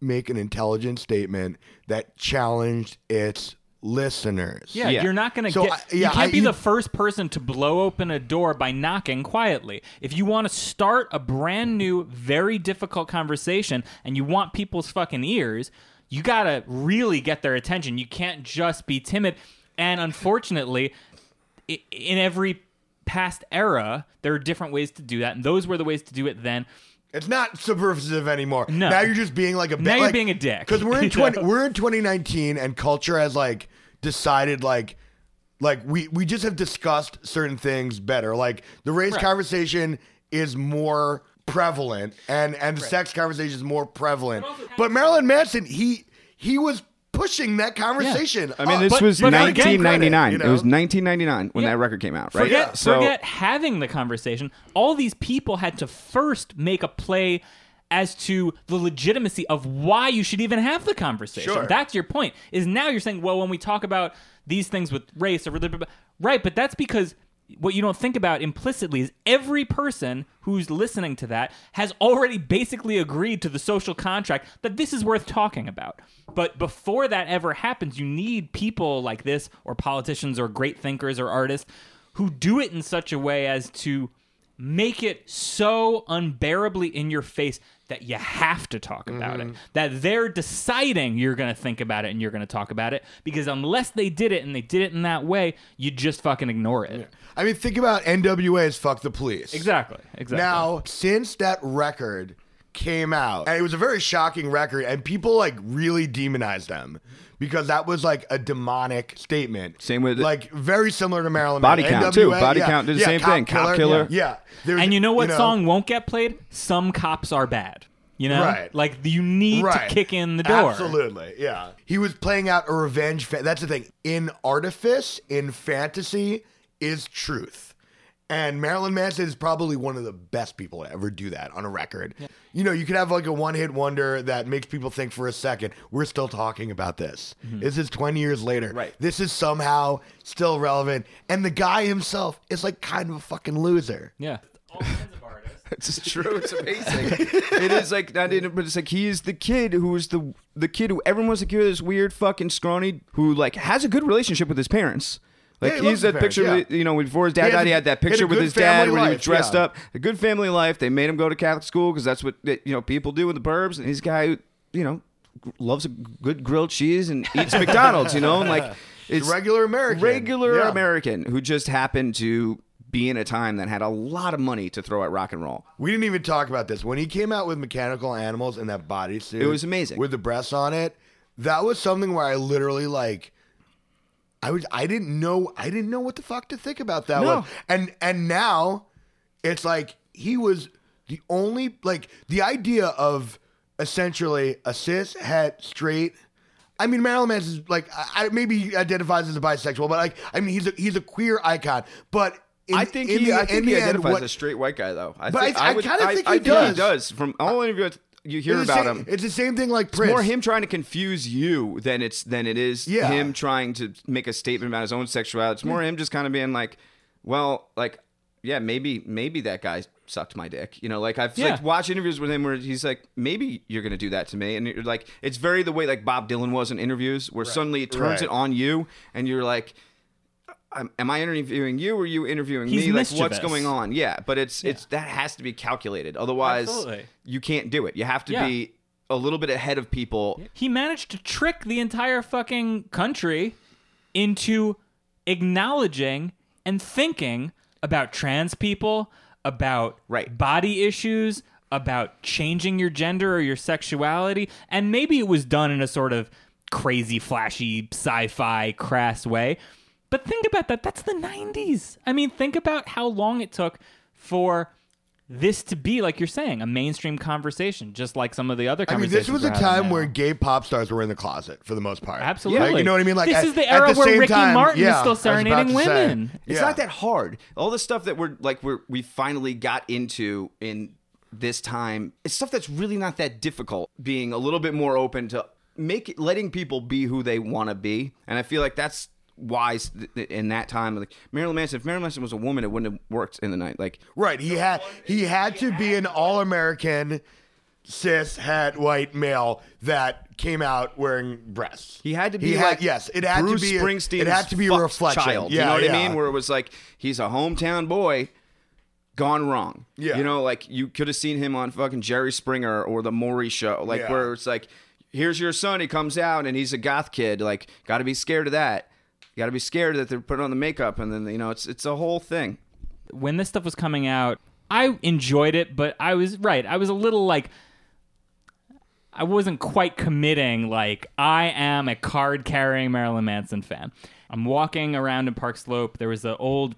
make an intelligent statement that challenged its listeners. Yeah, Yeah. you're not going to So, get. I- yeah, you can't I- be you- the first person to blow open a door by knocking quietly. If you want to start a brand new, very difficult conversation and you want people's fucking ears, you got to really get their attention. You can't just be timid. And unfortunately, i- in every past era, there are different ways to do that, and those were the ways to do it then. It's not subversive anymore. No. Now you're just being like a Now you're being a dick. Because we're in 20, know? we're in 2019 and culture has like decided like like we we just have discussed certain things better. Like the race Right. conversation is more prevalent and and the sex conversation is more prevalent. But Marilyn Manson he he was pushing that conversation. I mean, this But- was but again, 1999. credit, you It was 1999 when Yeah. that record came out, right? Forget, so forget having the conversation. All these people had to first make a play as to the legitimacy of why you should even have the conversation. Sure. That's your point. Is now you're saying, well, when we talk about these things with race or right, but that's because what you don't think about implicitly is every person who's listening to that has already basically agreed to the social contract that this is worth talking about. But before that ever happens, you need people like this, or politicians, or great thinkers, or artists who do it in such a way as to make it so unbearably in your face that you have to talk about it. Mm-hmm. That they're deciding you're going to think about it and you're going to talk about it because unless they did it and they did it in that way, you just fucking ignore it. I mean, think about NWA's "Fuck the Police." Exactly. Exactly. Now, since that record came out, and it was a very shocking record, and people like really demonized them because that was like a demonic statement. Same with- like very similar to Marilyn Body Manson. Count, too. Body yeah. Count did the Yeah, same thing. Cop Killer. Yeah. There's- And you know what song won't get played? Some cops are bad. You know, Right. like you need right. to kick in the door. Absolutely, yeah. He was playing out a revenge. Fa- that's the thing. In artifice, in fantasy, is truth. And Marilyn Manson is probably one of the best people to ever do that on a record. You know, you could have like a one hit wonder that makes people think for a second, we're still talking about this. This is 20 years later. Mm-hmm. Right. This is somehow still relevant. And the guy himself is like kind of a fucking loser. Yeah. All kinds of artists. It's true. It's amazing. it is like not in, but it's like he is the kid who is the the kid who everyone wants to give this weird fucking scrawny who like has a good relationship with his parents. Like Yeah, he he's that picture, with- you know, before his dad He had died, a- he had that he had picture with his dad when he was dressed yeah. up. A good family life. They made him go to Catholic school because that's what you know people do in the burbs. And he's a guy who you know loves a good grilled cheese and eats McDonald's. You know, and like it's regular American. regular Yeah. American who just happened to be in a time that had a lot of money to throw at rock and roll. We didn't even talk about this. When he came out with mechanical animals in that bodysuit, It was amazing. With the breasts on it, that was something where I literally like I was I didn't know I didn't know what the fuck to think about that No. one. And and now it's like he was the only like the idea of essentially a cis het straight I mean, Marilyn Manson's like, I, I- maybe he identifies as a bisexual, but like, I mean, he's a he's a queer icon. But in, I think in he, the, I think he identifies what- as a straight white guy, though. I But think, I- I would- kinda think he I does. does. From all interviews you hear it's about same- him, It's the same thing like it's Prince. more him trying to confuse you than it's than it is Yeah. him trying to make a statement about his own sexuality. It's more hmm. him just kind of being like, well, like, yeah, maybe maybe that guy sucked my dick. You know, like I've Yeah. like watched interviews with him where he's like, maybe you're gonna do that to me, and you're like, it's very the way like Bob Dylan was in interviews, where suddenly it turns Right. it on you, and you're like. Am am I interviewing you or are you interviewing He's me? Like what's going on? Yeah, but it's it's that has to be calculated. Otherwise, Absolutely. you can't do it. You have to Yeah. be a little bit ahead of people. He managed to trick the entire fucking country into acknowledging and thinking about trans people, about Right. body issues, about changing your gender or your sexuality, and maybe it was done in a sort of crazy, flashy, sci-fi, crass way. But think about that. That's the 90s. I mean, think about how long it took for this to be, like you're saying, a mainstream conversation, just like some of the other conversations. I mean, conversations. this was we're a having time now. where gay pop stars were in the closet for the most part. Absolutely. Like, you know what I mean? Like this at- is the at era the where same Ricky time- Martin yeah, is I still was about serenading to say. women. It's Yeah. not that hard. All the stuff that we're like we're we finally got into in this time, it's stuff that's really not that difficult. Being a little bit more open to make letting people be who they want to be, and I feel like that's wise in that time. Like Marilyn Manson, if Marilyn Manson was a woman, it wouldn't have worked in the night. Like Right. He had he had to be an all American cis het white male that came out wearing breasts. He had to be He like yes, it had Bruce to be Springsteen's it had to be a reflection. child. Yeah, you know what yeah. I mean? Where it was like he's a hometown boy gone wrong. Yeah. You know, like you could have seen him on fucking Jerry Springer or the Maury show. Like Yeah. where it's like, here's your son, he comes out and he's a goth kid. Like, gotta be scared of that. You gotta be scared that they're putting on the makeup and then you know, it's it's a whole thing. when this stuff was coming out, I enjoyed it, but I was right. I was a little like I wasn't quite committing like I am a card carrying Marilyn Manson fan. I'm walking around in Park Slope. There was an old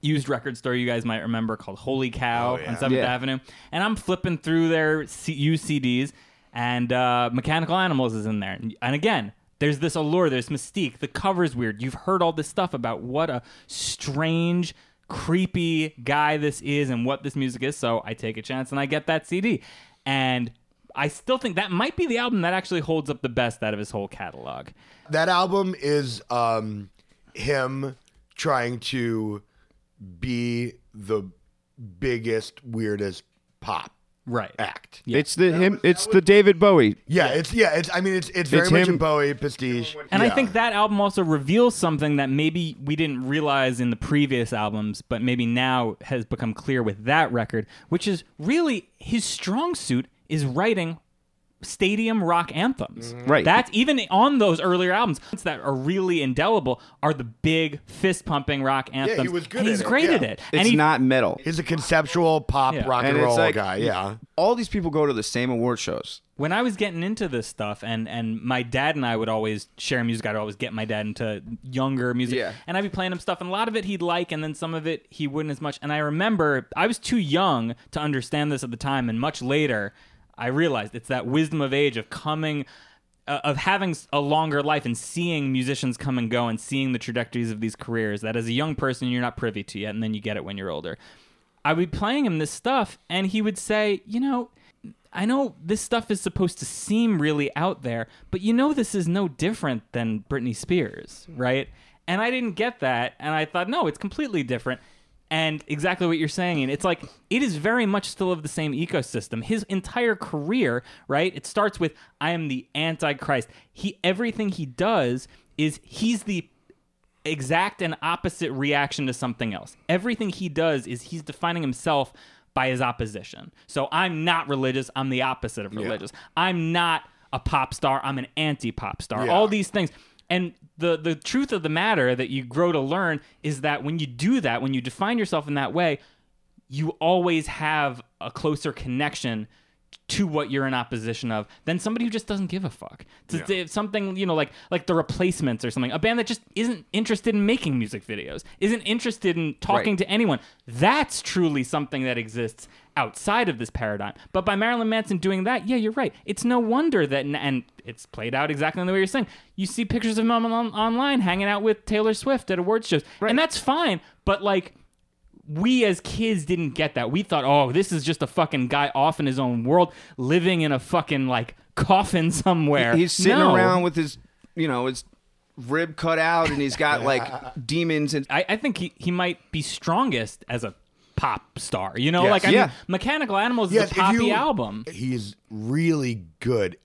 used record store you guys might remember called Holy Cow Oh, yeah. on 7th Yeah. Avenue. And I'm flipping through their C- used CDs and uh, Mechanical Animals is in there. And again, there's this allure, there's mystique. The cover's weird. You've heard all this stuff about what a strange, creepy guy this is and what this music is. So I take a chance and I get that CD. And I still think that might be the album that actually holds up the best out of his whole catalog. That album is um him trying to be the biggest weirdest pop Right. act. It's the him it's the David Bowie. Yeah, it's yeah, it's I mean it's it's very It's much a him- Bowie pastiche. And I Yeah. think that album also reveals something that maybe we didn't realize in the previous albums, but maybe now has become clear with that record, which is really his strong suit is writing stadium rock anthems. Mm-hmm. Right. That's even on those earlier albums that are really indelible are the big fist pumping rock anthems. Yeah, he was good and at he's it, great yeah. at it. It's he, not metal. He's a conceptual pop Yeah. rock and, And roll like- guy. Yeah. All these people go to the same award shows. when I was getting into this stuff, and and my dad and I would always share music. I'd always get my dad into younger music, Yeah. and I'd be playing him stuff, and a lot of it he'd like, and then some of it he wouldn't as much. And I remember I was too young to understand this at the time, and much later I realized it's that wisdom of age of coming. Uh, of having a longer life and seeing musicians come and go and seeing the trajectories of these careers that as a young person you're not privy to yet and then you get it when you're older I would be playing him this stuff, and he would say, you know, I know this stuff is supposed to seem really out there, but you know this is no different than Britney Spears, right? And I didn't get that, and I thought, no, it's completely different. And exactly what you're saying, and it's like it is very much still of the same ecosystem. His entire career, right? It starts with I am the Antichrist. He everything he does is he's the exact and opposite reaction to something else. Everything he does is he's defining himself by his opposition. So I'm not religious, I'm the opposite of religious. I'm not a pop star, I'm an anti-pop star. Yeah. All these things. And the the truth of the matter that you grow to learn is that when you do that, when you define yourself in that way, you always have a closer connection to what you're in opposition of than somebody who just doesn't give a fuck. To, to- something you know like like the replacements or something, a band that just isn't interested in making music videos, isn't interested in talking Right. to anyone. That's truly something that exists outside of this paradigm. But by Marilyn Manson doing that, yeah, you're right. It's no wonder that and it's played out exactly the way you're saying. You see pictures of him on, on- online hanging out with Taylor Swift at awards shows, and that's fine. But like we as kids didn't get that. We thought, oh, this is just a fucking guy off in his own world, living in a fucking like coffin somewhere. He's sitting No. around with his, you know, his rib cut out, and he's got like demons and I, I think he, he might be strongest as a pop star. You know, Yes. like I Yeah. mean, Mechanical Animals Yes, is if a poppy you- album. He's really good.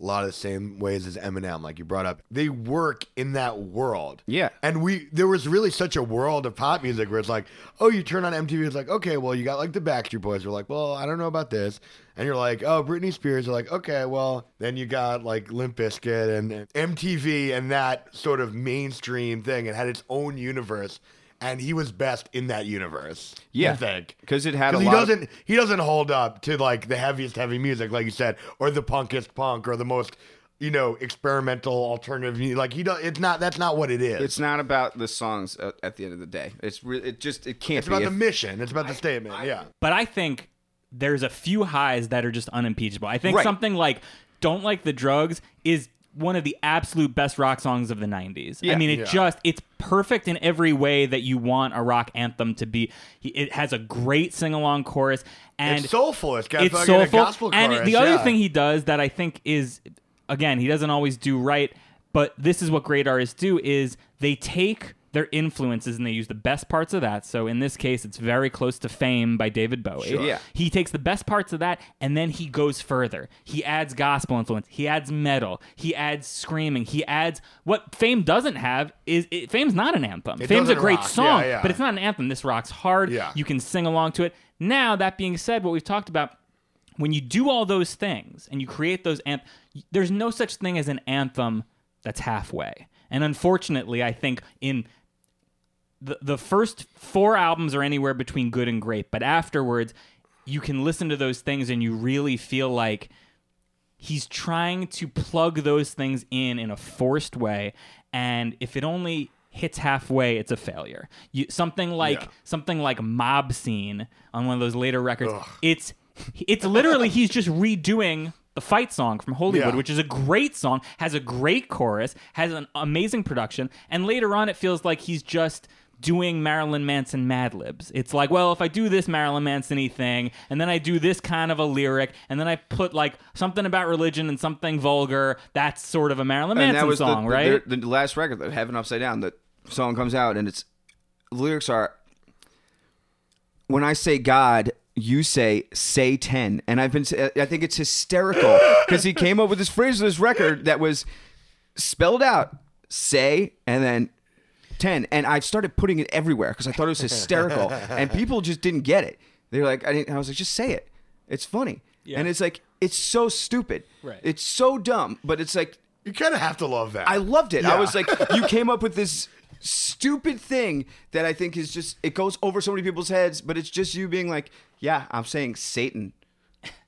A lot of the same ways as Eminem, like you brought up. They work in that world. Yeah. And we there was really such a world of pop music where it's like, oh, you turn on MTV, it's like, okay, well, you got like the Backstreet Boys. We're like, well, I don't know about this. And you're like, oh, Britney Spears. You're like, okay, well, then you got like Limp Bizkit and and MTV and that sort of mainstream thing. It had its own universe. And he was best in that universe. Yeah. I think. because it had a he lot. doesn't he doesn't hold up to like the heaviest heavy music, like you said, or the punkest punk, or the most you know experimental alternative. mu- Like he does, it's not. That's not what it is. it's not about the songs at, at the end of the day. It's re- it just it can't It's be. about If- the mission. It's about the statement. yeah. But I think there's a few highs that are just unimpeachable. I think Right. something like "Don't Like the Drugs" is one of the absolute best rock songs of the 90s. I mean, it Yeah. just it's perfect in every way that you want a rock anthem to be. It has a great sing-along chorus and it's soulful. It's got it's soulful. gospel and chorus, the other yeah. thing he does that I think is, again, he doesn't always do right, but this is what great artists do: is they take their influences and they use the best parts of that. So in this case, it's very close to "Fame" by David Bowie. Sure. Yeah. He takes the best parts of that and then he goes further. He adds gospel influence. He adds metal. He adds screaming. He adds what Fame doesn't have is it, Fame's not an anthem. It Fame's a great rock. song, Yeah, yeah. but it's not an anthem. This rocks hard. Yeah. You can sing along to it. Now, that being said, what we've talked about, when you do all those things and you create those anth- there's no such thing as an anthem that's halfway. And unfortunately, I think in the the first four albums are anywhere between good and great, but afterwards you can listen to those things and you really feel like he's trying to plug those things in in a forced way and if it only hits halfway it's a failure you, something like Yeah. something like mob scene on one of those later records it's it's literally he's just redoing the fight song from Holy Wood, Yeah. which is a great song, has a great chorus, has an amazing production, and later on it feels like he's just doing Marilyn Manson Mad Libs. It's like, well, if I do this Marilyn Manson-y thing, and then I do this kind of a lyric, and then I put like something about religion and something vulgar, that's sort of a Marilyn and Manson that was song, the, right? The, the last record, the Heaven Upside Down. The song comes out, and it's the lyrics are. When I say God, you say say ten, and I've been. I think it's hysterical because he came up with this phrase of this record that was spelled out say and then 10 and i started putting it everywhere because i thought it was hysterical and people just didn't get it they were like i didn't i was like just say it it's funny and it's like it's so stupid. Right. It's so dumb, but it's like You kind of have to love that. I loved it. I was like, you came up with this stupid thing that I think is just it goes over so many people's heads, but it's just you being like, yeah, I'm saying Satan.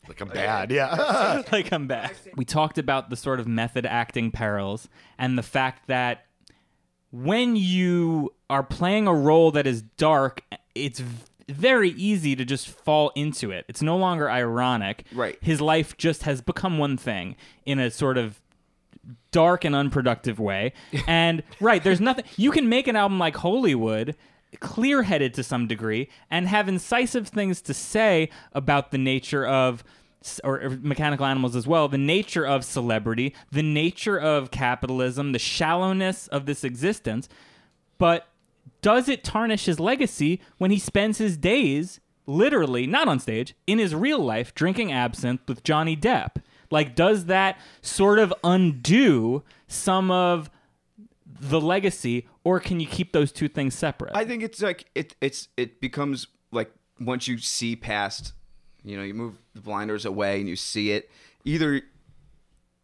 like I'm bad. Yeah. like I'm back. We talked about the sort of method acting perils and the fact that when you are playing a role that is dark, it's very easy to just fall into it. It's no longer ironic. Right. His life just has become one thing in a sort of dark and unproductive way. And right, there's nothing you can make an album like Holy Wood clear headed to some degree and have incisive things to say about the nature of or mechanical animals as well, the nature of celebrity, the nature of capitalism, the shallowness of this existence. But does it tarnish his legacy when he spends his days literally not on stage in his real life drinking absinthe with Johnny Depp? Like does that sort of undo some of the legacy or can you keep those two things separate? I think it's like it it's it becomes like once you see past, you know, you move the blinders away and you see it, either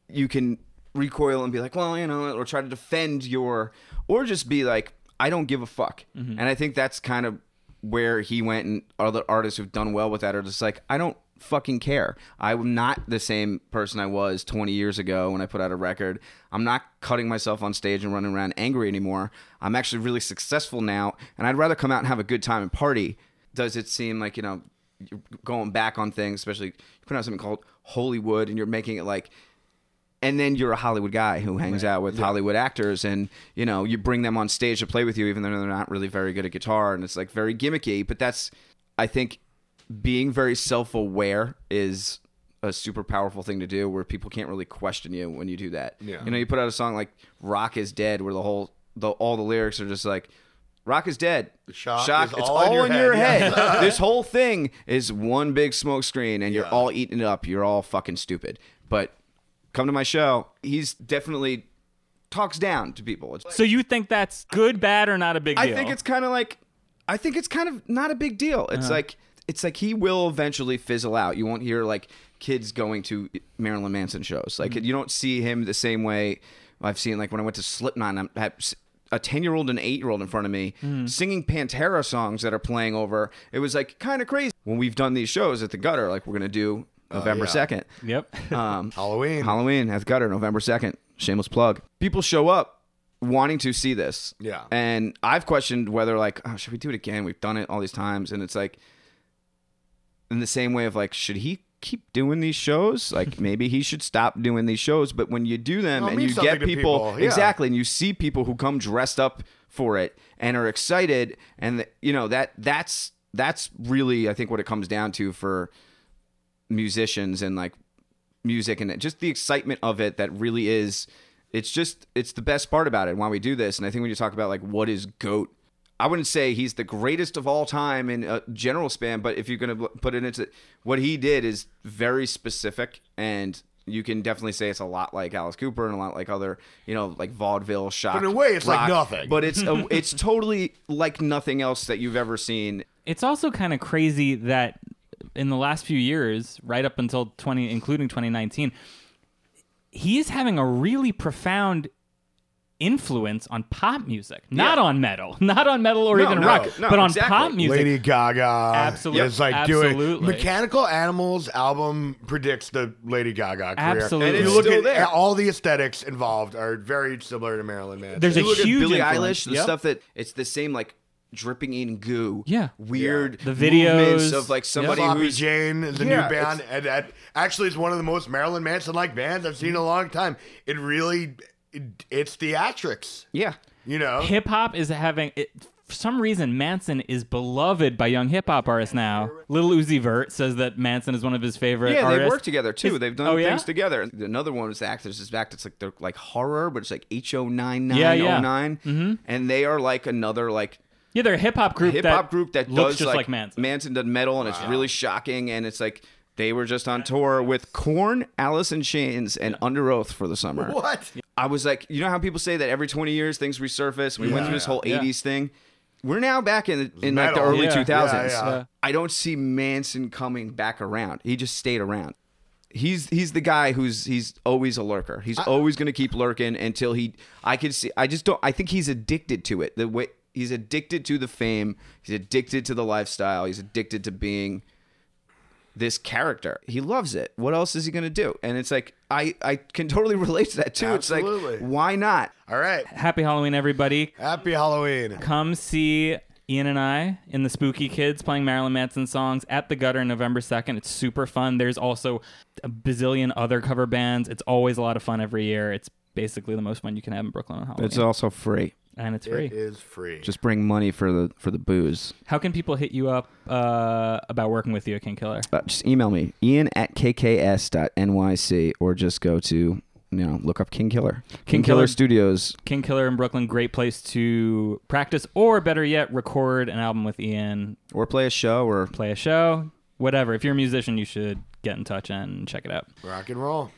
you can recoil and be like, well, you know, or try to defend your, or just be like, I don't give a fuck. Mm-hmm. And I think that's kind of where he went, and other artists who've done well with that are just like, I don't fucking care. I'm not the same person I was 20 years ago when I put out a record. I'm not cutting myself on stage and running around angry anymore. I'm actually really successful now, and I'd rather come out and have a good time and party. Does it seem like, you know, you're going back on things, especially you put out something called Holy Wood and you're making it like and then you're a Hollywood guy who hangs out with Hollywood actors, and you know you bring them on stage to play with you, even though they're not really very good at guitar, and it's like very gimmicky. But that's, I think, being very self-aware is a super powerful thing to do, where people can't really question you when you do that. Yeah. You know, you put out a song like "Rock Is Dead," where the whole, the all the lyrics are just like. Rock is dead. shock is it's all all, in your in your head. head. this whole thing is one big smoke screen, and you're Yeah. all eating it up. You're all fucking stupid. But come to my show. He's definitely talks down to people. It's, so you think that's good, bad, or not a big deal? I think it's kind of like, I think it's kind of not a big deal. It's uh-huh. like it's like he will eventually fizzle out. You won't hear like kids going to Marilyn Manson shows. Like mm-hmm. you don't see him the same way I've seen. Like when I went to Slipknot, I had a ten year old and eight year old in front of me singing Pantera songs that are playing over. It was like kind of crazy. When we've done these shows at the Gutter, like we're gonna do November yeah. second. Yep. Um, Halloween. Halloween at the Gutter, November 2nd. Shameless plug. People show up wanting to see this. Yeah. And I've questioned whether, like, oh, should we do it again? We've done it all these times. And it's like, in the same way of, like, should he keep doing these shows? Like, maybe he should stop doing these shows. But when you do them Well, it and you get people, people, yeah. exactly, and you see people who come dressed up for it and are excited, and, you know, that that's, that's really, I think, what it comes down to for musicians and like music and just the excitement of it that really is it's just it's the best part about it why we do this and i think when you talk about like what is goat i wouldn't say he's the greatest of all time in a general span but if you're going to put it into what he did is very specific and you can definitely say it's a lot like Alice Cooper and a lot like other, you know, like vaudeville shock. But in a way, it's like nothing. But it's a, it's totally like nothing else that you've ever seen. It's also kind of crazy that in the last few years, right up until 20, including 2019, he is having a really profound influence on pop music, not Yeah. on metal, not on metal or No, even no, rock, no, but on exactly. pop music. Lady Gaga. absolutely, It's like absolutely. doing Mechanical Animals album predicts the Lady Gaga career. Absolutely. And If you look still at there. all the aesthetics involved are very similar to Marilyn Manson. There's a You look huge at Billie influence. Eilish, the Yep. stuff that it's the same like dripping in goo. Yeah. Weird The videos. movements of like somebody Sloppy who's Jane is a Yeah, new band, and that actually is one of the most Marilyn Manson like bands I've seen in a long time. It really, it, it's theatrics, yeah. you know. hip hop is having it, for some reason Manson is beloved by young hip hop artists now. Lil Uzi Vert says that Manson is one of his favorite Yeah, artists. they work together too. Is- They've done oh, yeah? things together. Another one is act. There's this act. It's like they're like horror, but it's like H O nine nine Yeah, O yeah. nine, Mm-hmm. and they are like another like Yeah, they're a hip hop group. hip hop group that looks does just like, like, Manson. Manson does metal, and it's really shocking. And it's like they were just on tour with Korn, Alice in Chains, and Underoath for the summer. What? I was like, you know how people say that every 20 years things resurface. We went through this whole yeah. 80s thing. We're now back in in like the early Yeah, 2000s. yeah, yeah. Yeah. I don't see Manson coming back around. He just stayed around. he's he's the guy who's he's always a lurker. He's always going to keep lurking until he. I could see. I just don't. I think he's addicted to it. The way he's addicted to the fame. He's addicted to the lifestyle. He's addicted to being this character. He loves it. What else is he going to do? And it's like I I can totally relate to that too. Absolutely. It's like why not? All right. Happy Halloween, everybody. Happy Halloween. Come see Ian and I in the Spooky Kids playing Marilyn Manson songs at the Gutter November 2nd. It's super fun. There's also a bazillion other cover bands. It's always a lot of fun every year. It's basically the most fun you can have in Brooklyn on Halloween. It's also free. And it's free. It is free. Just bring money for the for the booze. How can people hit you up uh, about working with you at King Killer? Uh, just email me ian at kks.nyc or just go to you know look up King Killer. King, Killer, Killer- Studios. King Killer in Brooklyn, great place to practice or better yet, record an album with Ian, Or play a show or play a show, whatever. If you're a musician, you should get in touch and check it out. Rock and roll.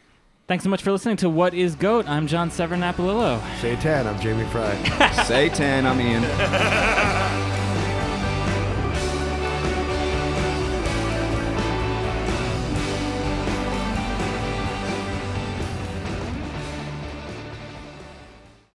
Thanks so much for listening to What is Goat? I'm John Severnapolillo. Say 10. I'm Jamie Fry. Satan. I'm Ian.